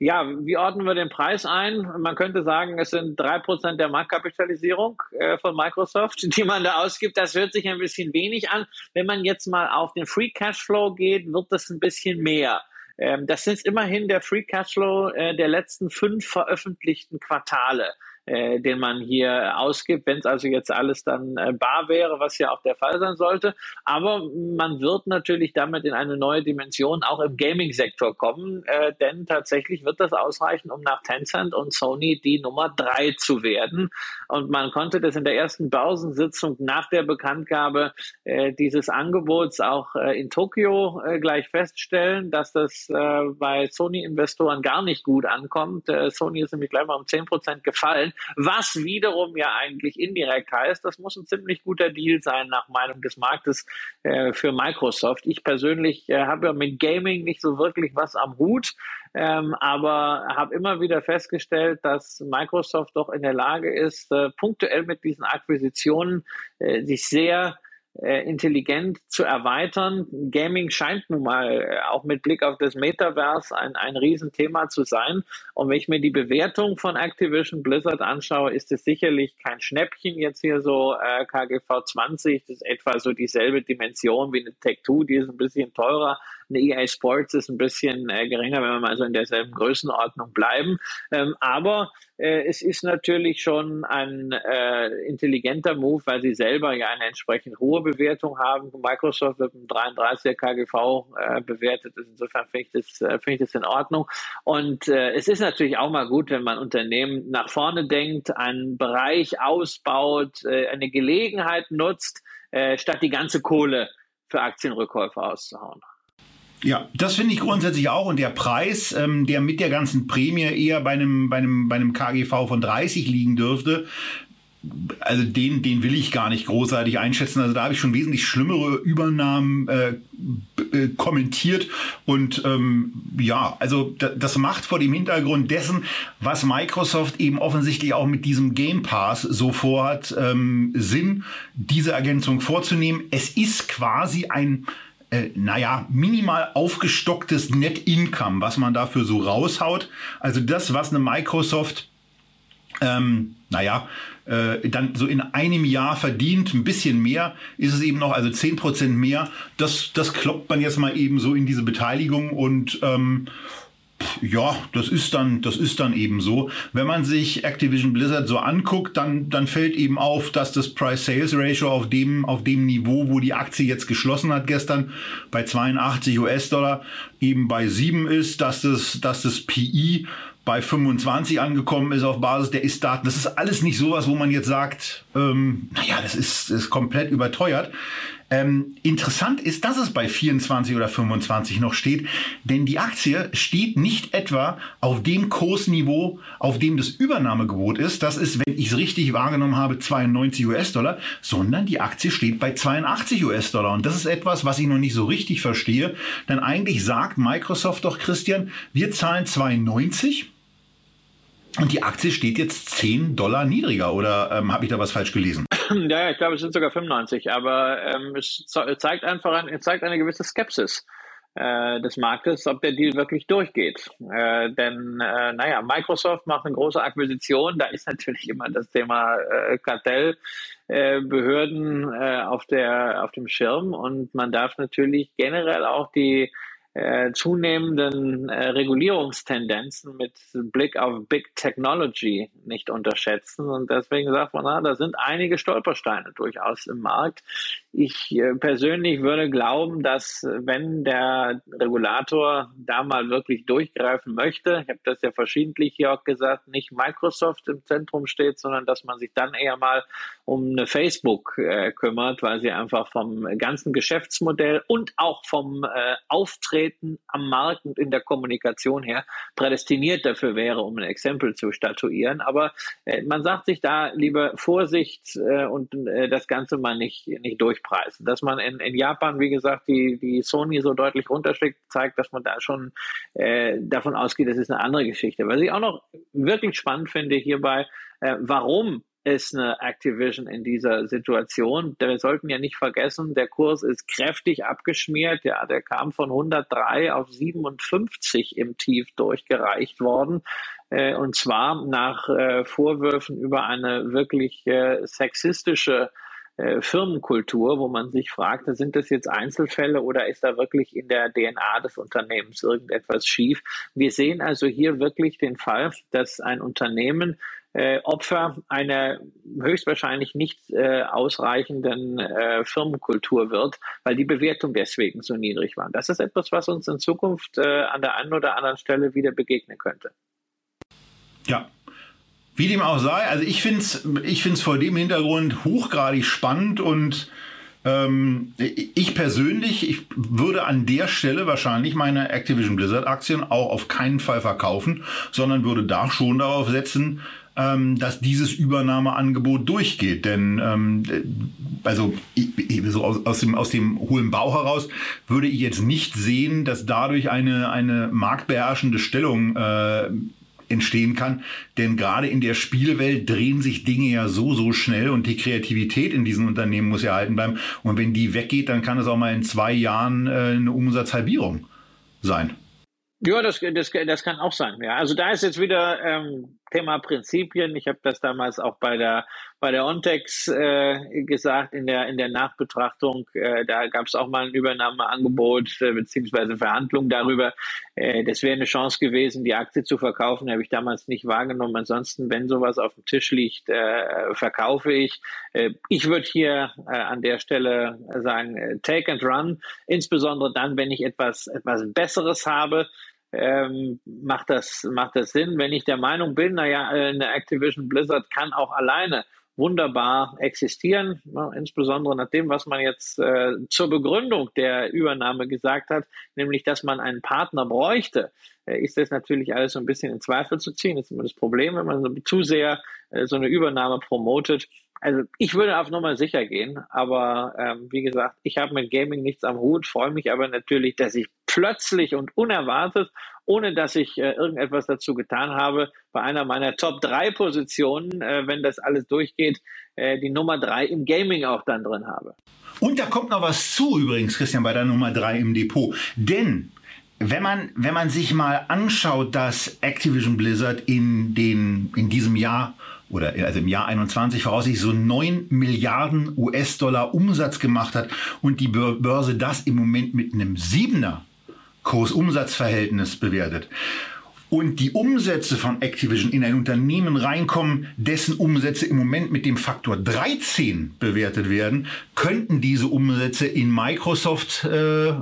ja, wie ordnen wir den Preis ein? Man könnte sagen, es sind drei Prozent der Marktkapitalisierung äh, von Microsoft, die man da ausgibt. Das hört sich ein bisschen wenig an. Wenn man jetzt mal auf den Free Cashflow geht, wird das ein bisschen mehr. Ähm, das sind immerhin der Free Cashflow äh, der letzten fünf veröffentlichten Quartale äh, den man hier ausgibt, wenn es also jetzt alles dann äh, bar wäre, was ja auch der Fall sein sollte. Aber man wird natürlich damit in eine neue Dimension auch im Gaming-Sektor kommen, äh, denn tatsächlich wird das ausreichen, um nach Tencent und Sony die Nummer drei zu werden. Und man konnte das in der ersten Börsensitzung nach der Bekanntgabe äh, dieses Angebots auch äh, in Tokio äh, gleich feststellen, dass das äh, bei Sony-Investoren gar nicht gut ankommt. Äh, Sony ist nämlich gleich mal um zehn Prozent gefallen was wiederum ja eigentlich indirekt heißt, das muss ein ziemlich guter Deal sein nach Meinung des Marktes äh, für Microsoft. Ich persönlich äh, habe ja mit Gaming nicht so wirklich was am Hut, ähm, aber habe immer wieder festgestellt, dass Microsoft doch in der Lage ist, äh, punktuell mit diesen Akquisitionen äh, sich sehr intelligent zu erweitern. Gaming scheint nun mal äh, auch mit Blick auf das Metaverse ein, ein Riesenthema zu sein. Und wenn ich mir die Bewertung von Activision Blizzard anschaue, ist es sicherlich kein Schnäppchen jetzt hier so äh, KGV 20. Das ist etwa so dieselbe Dimension wie eine Tech2, die ist ein bisschen teurer. Eine EA Sports ist ein bisschen äh, geringer, wenn wir mal so in derselben Größenordnung bleiben. Ähm, aber äh, es ist natürlich schon ein äh, intelligenter Move, weil sie selber ja eine entsprechend hohe Bewertung haben. Microsoft wird mit 33er KGV äh, bewertet. Insofern finde ich, das, äh, finde ich das in Ordnung. Und äh, es ist natürlich auch mal gut, wenn man Unternehmen nach vorne denkt, einen Bereich ausbaut, äh, eine Gelegenheit nutzt, äh, statt die ganze Kohle für Aktienrückkäufe auszuhauen. Ja, das finde ich grundsätzlich auch. Und der Preis, ähm, der mit der ganzen Prämie eher bei einem, bei einem, bei einem KGV von 30 liegen dürfte, also den, den will ich gar nicht großartig einschätzen. Also da habe ich schon wesentlich schlimmere Übernahmen äh, äh, kommentiert. Und ähm, ja, also das macht vor dem Hintergrund dessen, was Microsoft eben offensichtlich auch mit diesem Game Pass so vorhat, ähm, Sinn, diese Ergänzung vorzunehmen. Es ist quasi ein äh, naja, minimal aufgestocktes Net Income, was man dafür so raushaut. Also das, was eine Microsoft, ähm, naja, äh, dann so in einem Jahr verdient, ein bisschen mehr ist es eben noch, also 10% mehr. Das, das kloppt man jetzt mal eben so in diese Beteiligung und ähm, Ja, das ist dann, das ist dann eben so. Wenn man sich Activision Blizzard so anguckt, dann, dann fällt eben auf, dass das Price-Sales-Ratio auf dem, auf dem Niveau, wo die Aktie jetzt geschlossen hat gestern, bei 82 US-Dollar, eben bei 7 ist, dass das, dass das PI bei 25 angekommen ist auf Basis der Ist-Daten. Das ist alles nicht sowas, wo man jetzt sagt, ähm, naja, das ist, ist komplett überteuert. Ähm, interessant ist, dass es bei 24 oder 25 noch steht, denn die Aktie steht nicht etwa auf dem Kursniveau, auf dem das Übernahmegebot ist. Das ist, wenn ich es richtig wahrgenommen habe, 92 US-Dollar, sondern die Aktie steht bei 82 US-Dollar. Und das ist etwas, was ich noch nicht so richtig verstehe. Denn eigentlich sagt Microsoft doch, Christian, wir zahlen 92 und die Aktie steht jetzt 10 Dollar niedriger. Oder ähm, habe ich da was falsch gelesen? Ja, ich glaube, es sind sogar 95. Aber ähm, es zeigt einfach ein, es zeigt eine gewisse Skepsis äh, des Marktes, ob der Deal wirklich durchgeht. Äh, denn, äh, naja, Microsoft macht eine große Akquisition. Da ist natürlich immer das Thema äh, Kartellbehörden äh, auf, der, auf dem Schirm. Und man darf natürlich generell auch die äh, zunehmenden äh, Regulierungstendenzen mit Blick auf Big Technology nicht unterschätzen. Und deswegen sagt man, na, da sind einige Stolpersteine durchaus im Markt. Ich äh, persönlich würde glauben, dass wenn der Regulator da mal wirklich durchgreifen möchte, ich habe das ja verschiedentlich hier auch gesagt, nicht Microsoft im Zentrum steht, sondern dass man sich dann eher mal um eine Facebook äh, kümmert, weil sie einfach vom ganzen Geschäftsmodell und auch vom äh, Auftreten am Markt und in der Kommunikation her prädestiniert dafür wäre, um ein Exempel zu statuieren. Aber äh, man sagt sich da lieber Vorsicht äh, und äh, das Ganze mal nicht, nicht durchpreisen. Dass man in, in Japan, wie gesagt, die, die Sony so deutlich runterschlägt, zeigt, dass man da schon äh, davon ausgeht, das ist eine andere Geschichte. Was ich auch noch wirklich spannend finde hierbei, äh, warum ist eine Activision in dieser Situation. Wir sollten ja nicht vergessen, der Kurs ist kräftig abgeschmiert. Ja, der kam von 103 auf 57 im Tief durchgereicht worden. Äh, und zwar nach äh, Vorwürfen über eine wirklich äh, sexistische Firmenkultur, wo man sich fragt, sind das jetzt Einzelfälle oder ist da wirklich in der DNA des Unternehmens irgendetwas schief? Wir sehen also hier wirklich den Fall, dass ein Unternehmen äh, Opfer einer höchstwahrscheinlich nicht äh, ausreichenden äh, Firmenkultur wird, weil die Bewertung deswegen so niedrig war. Das ist etwas, was uns in Zukunft äh, an der einen oder anderen Stelle wieder begegnen könnte. Ja, wie dem auch sei, also ich finde es ich find's vor dem Hintergrund hochgradig spannend und ähm, ich persönlich, ich würde an der Stelle wahrscheinlich meine Activision Blizzard Aktien auch auf keinen Fall verkaufen, sondern würde da schon darauf setzen, ähm, dass dieses Übernahmeangebot durchgeht. Denn ähm, also so aus, aus, dem, aus dem hohlen Bauch heraus würde ich jetzt nicht sehen, dass dadurch eine, eine marktbeherrschende Stellung äh, entstehen kann. Denn gerade in der Spielwelt drehen sich Dinge ja so, so schnell und die Kreativität in diesen Unternehmen muss ja erhalten bleiben. Und wenn die weggeht, dann kann es auch mal in zwei Jahren äh, eine Umsatzhalbierung sein. Ja, das, das, das kann auch sein. Ja, also da ist jetzt wieder ähm, Thema Prinzipien. Ich habe das damals auch bei der bei der Ontex äh, gesagt in der in der Nachbetrachtung. Äh, da gab es auch mal ein Übernahmeangebot äh, beziehungsweise Verhandlungen darüber. Äh, das wäre eine Chance gewesen, die Aktie zu verkaufen. Habe ich damals nicht wahrgenommen. Ansonsten, wenn sowas auf dem Tisch liegt, äh, verkaufe ich. Äh, ich würde hier äh, an der Stelle sagen, äh, take and run. Insbesondere dann, wenn ich etwas etwas Besseres habe ähm, macht, das, macht das Sinn. Wenn ich der Meinung bin, naja, eine Activision Blizzard kann auch alleine wunderbar existieren, ne, insbesondere nach dem, was man jetzt äh, zur Begründung der Übernahme gesagt hat, nämlich, dass man einen Partner bräuchte, äh, ist das natürlich alles so ein bisschen in Zweifel zu ziehen. Das ist immer das Problem, wenn man so zu sehr äh, so eine Übernahme promotet. Also ich würde auf Nummer sicher gehen, aber ähm, wie gesagt, ich habe mit Gaming nichts am Hut, freue mich aber natürlich, dass ich plötzlich und unerwartet, ohne dass ich äh, irgendetwas dazu getan habe, bei einer meiner Top 3 Positionen, äh, wenn das alles durchgeht, äh, die Nummer 3 im Gaming auch dann drin habe. Und da kommt noch was zu übrigens, Christian, bei der Nummer 3 im Depot. Denn wenn man, wenn man sich mal anschaut, dass Activision Blizzard in, den, in diesem Jahr oder also im Jahr 21 voraussichtlich so 9 Milliarden US-Dollar Umsatz gemacht hat und die Börse das im Moment mit einem Siebener Kursumsatzverhältnis bewertet. und die Umsätze von Activision in ein Unternehmen reinkommen, dessen Umsätze im Moment mit dem Faktor 13 bewertet werden, könnten diese Umsätze in Microsoft äh,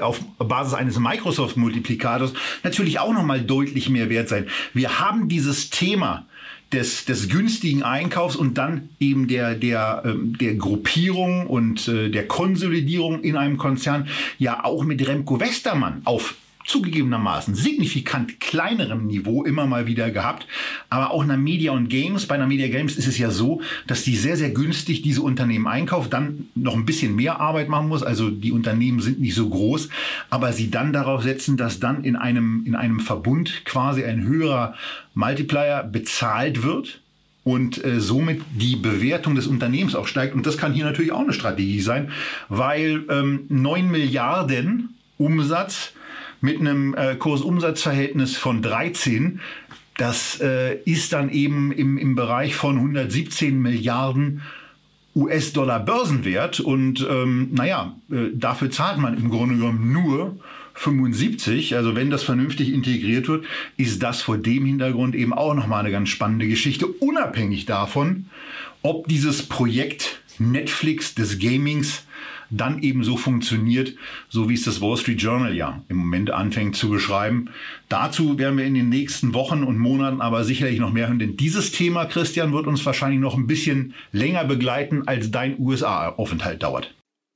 auf Basis eines Microsoft-Multiplikators natürlich auch nochmal deutlich mehr wert sein. Wir haben dieses Thema des, des günstigen Einkaufs und dann eben der, der, ähm, der Gruppierung und äh, der Konsolidierung in einem Konzern ja auch mit Remco Westermann auf zugegebenermaßen signifikant kleinerem Niveau immer mal wieder gehabt. Aber auch einer Media und Games, bei einer Media Games ist es ja so, dass die sehr, sehr günstig diese Unternehmen einkauft, dann noch ein bisschen mehr Arbeit machen muss. Also die Unternehmen sind nicht so groß, aber sie dann darauf setzen, dass dann in einem, in einem Verbund quasi ein höherer Multiplier bezahlt wird und äh, somit die Bewertung des Unternehmens auch steigt. Und das kann hier natürlich auch eine Strategie sein, weil ähm, 9 Milliarden Umsatz mit einem äh, Kursumsatzverhältnis von 13. Das äh, ist dann eben im, im Bereich von 117 Milliarden US-Dollar Börsenwert. Und ähm, naja, äh, dafür zahlt man im Grunde genommen nur 75. Also wenn das vernünftig integriert wird, ist das vor dem Hintergrund eben auch nochmal eine ganz spannende Geschichte, unabhängig davon, ob dieses Projekt Netflix des Gamings dann eben so funktioniert, so wie es das Wall Street Journal ja im Moment anfängt zu beschreiben. Dazu werden wir in den nächsten Wochen und Monaten aber sicherlich noch mehr hören, denn dieses Thema, Christian, wird uns wahrscheinlich noch ein bisschen länger begleiten, als dein USA-Aufenthalt dauert.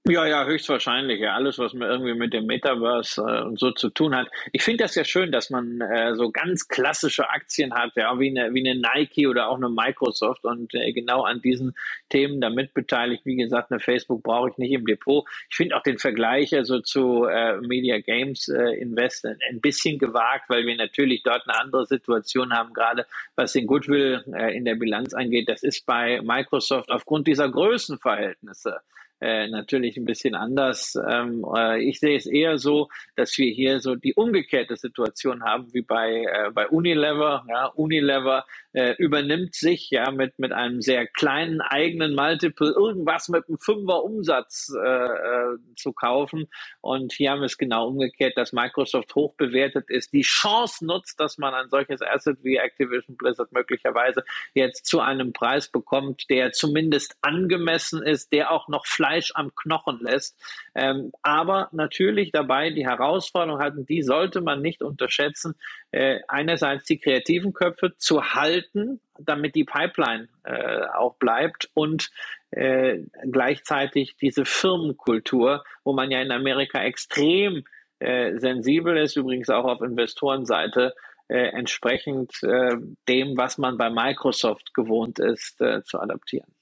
Ja, ja, höchstwahrscheinlich. Ja, alles, was mir irgendwie mit dem Metaverse äh, und so zu tun hat. Ich finde das ja schön, dass man äh, so ganz klassische Aktien hat, ja, wie eine, wie eine Nike oder auch eine Microsoft und äh, genau an diesen Themen damit beteiligt. Wie gesagt, eine Facebook brauche ich nicht im Depot. Ich finde auch den Vergleich also zu äh, Media Games äh, Invest ein bisschen gewagt, weil wir natürlich dort eine andere Situation haben, gerade was den Goodwill äh, in der Bilanz angeht. Das ist bei Microsoft aufgrund dieser Größenverhältnisse äh, natürlich ein bisschen anders. Ähm, äh, ich sehe es eher so, dass wir hier so die umgekehrte Situation haben wie bei, äh, bei Unilever. Ja, Unilever äh, übernimmt sich ja mit, mit einem sehr kleinen eigenen Multiple irgendwas mit einem Fünfer Umsatz äh, zu kaufen. Und hier haben wir es genau umgekehrt, dass Microsoft hoch bewertet ist, die Chance nutzt, dass man ein solches Asset wie Activision Blizzard möglicherweise jetzt zu einem Preis bekommt, der zumindest angemessen ist, der auch noch Fleisch am Knochen lässt. Ähm, aber natürlich dabei die Herausforderung hatten, die sollte man nicht unterschätzen, äh, einerseits die kreativen Köpfe zu halten, damit die Pipeline äh, auch bleibt und äh, gleichzeitig diese Firmenkultur, wo man ja in Amerika extrem äh, sensibel ist, übrigens auch auf Investorenseite, äh, entsprechend äh, dem, was man bei Microsoft gewohnt ist, äh, zu adaptieren.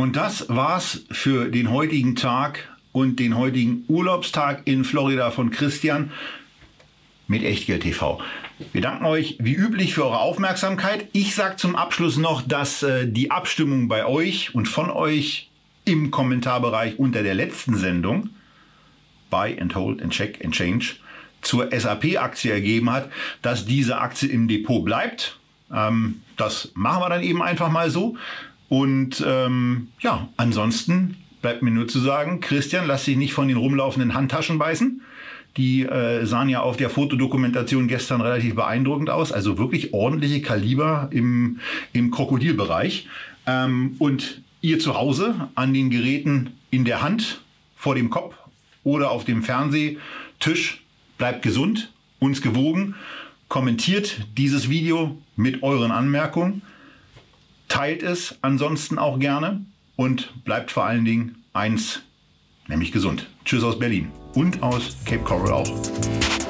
Und das war's für den heutigen Tag und den heutigen Urlaubstag in Florida von Christian mit Echtgeld TV. Wir danken euch wie üblich für eure Aufmerksamkeit. Ich sage zum Abschluss noch, dass äh, die Abstimmung bei euch und von euch im Kommentarbereich unter der letzten Sendung Buy and Hold and Check and Change zur SAP-Aktie ergeben hat, dass diese Aktie im Depot bleibt. Ähm, das machen wir dann eben einfach mal so. Und ähm, ja, ansonsten bleibt mir nur zu sagen, Christian, lass dich nicht von den rumlaufenden Handtaschen beißen. Die äh, sahen ja auf der Fotodokumentation gestern relativ beeindruckend aus. Also wirklich ordentliche Kaliber im, im Krokodilbereich. Ähm, und ihr zu Hause an den Geräten in der Hand, vor dem Kopf oder auf dem Fernsehtisch, bleibt gesund, uns gewogen. Kommentiert dieses Video mit euren Anmerkungen. Teilt es ansonsten auch gerne und bleibt vor allen Dingen eins, nämlich gesund. Tschüss aus Berlin und aus Cape Coral auch.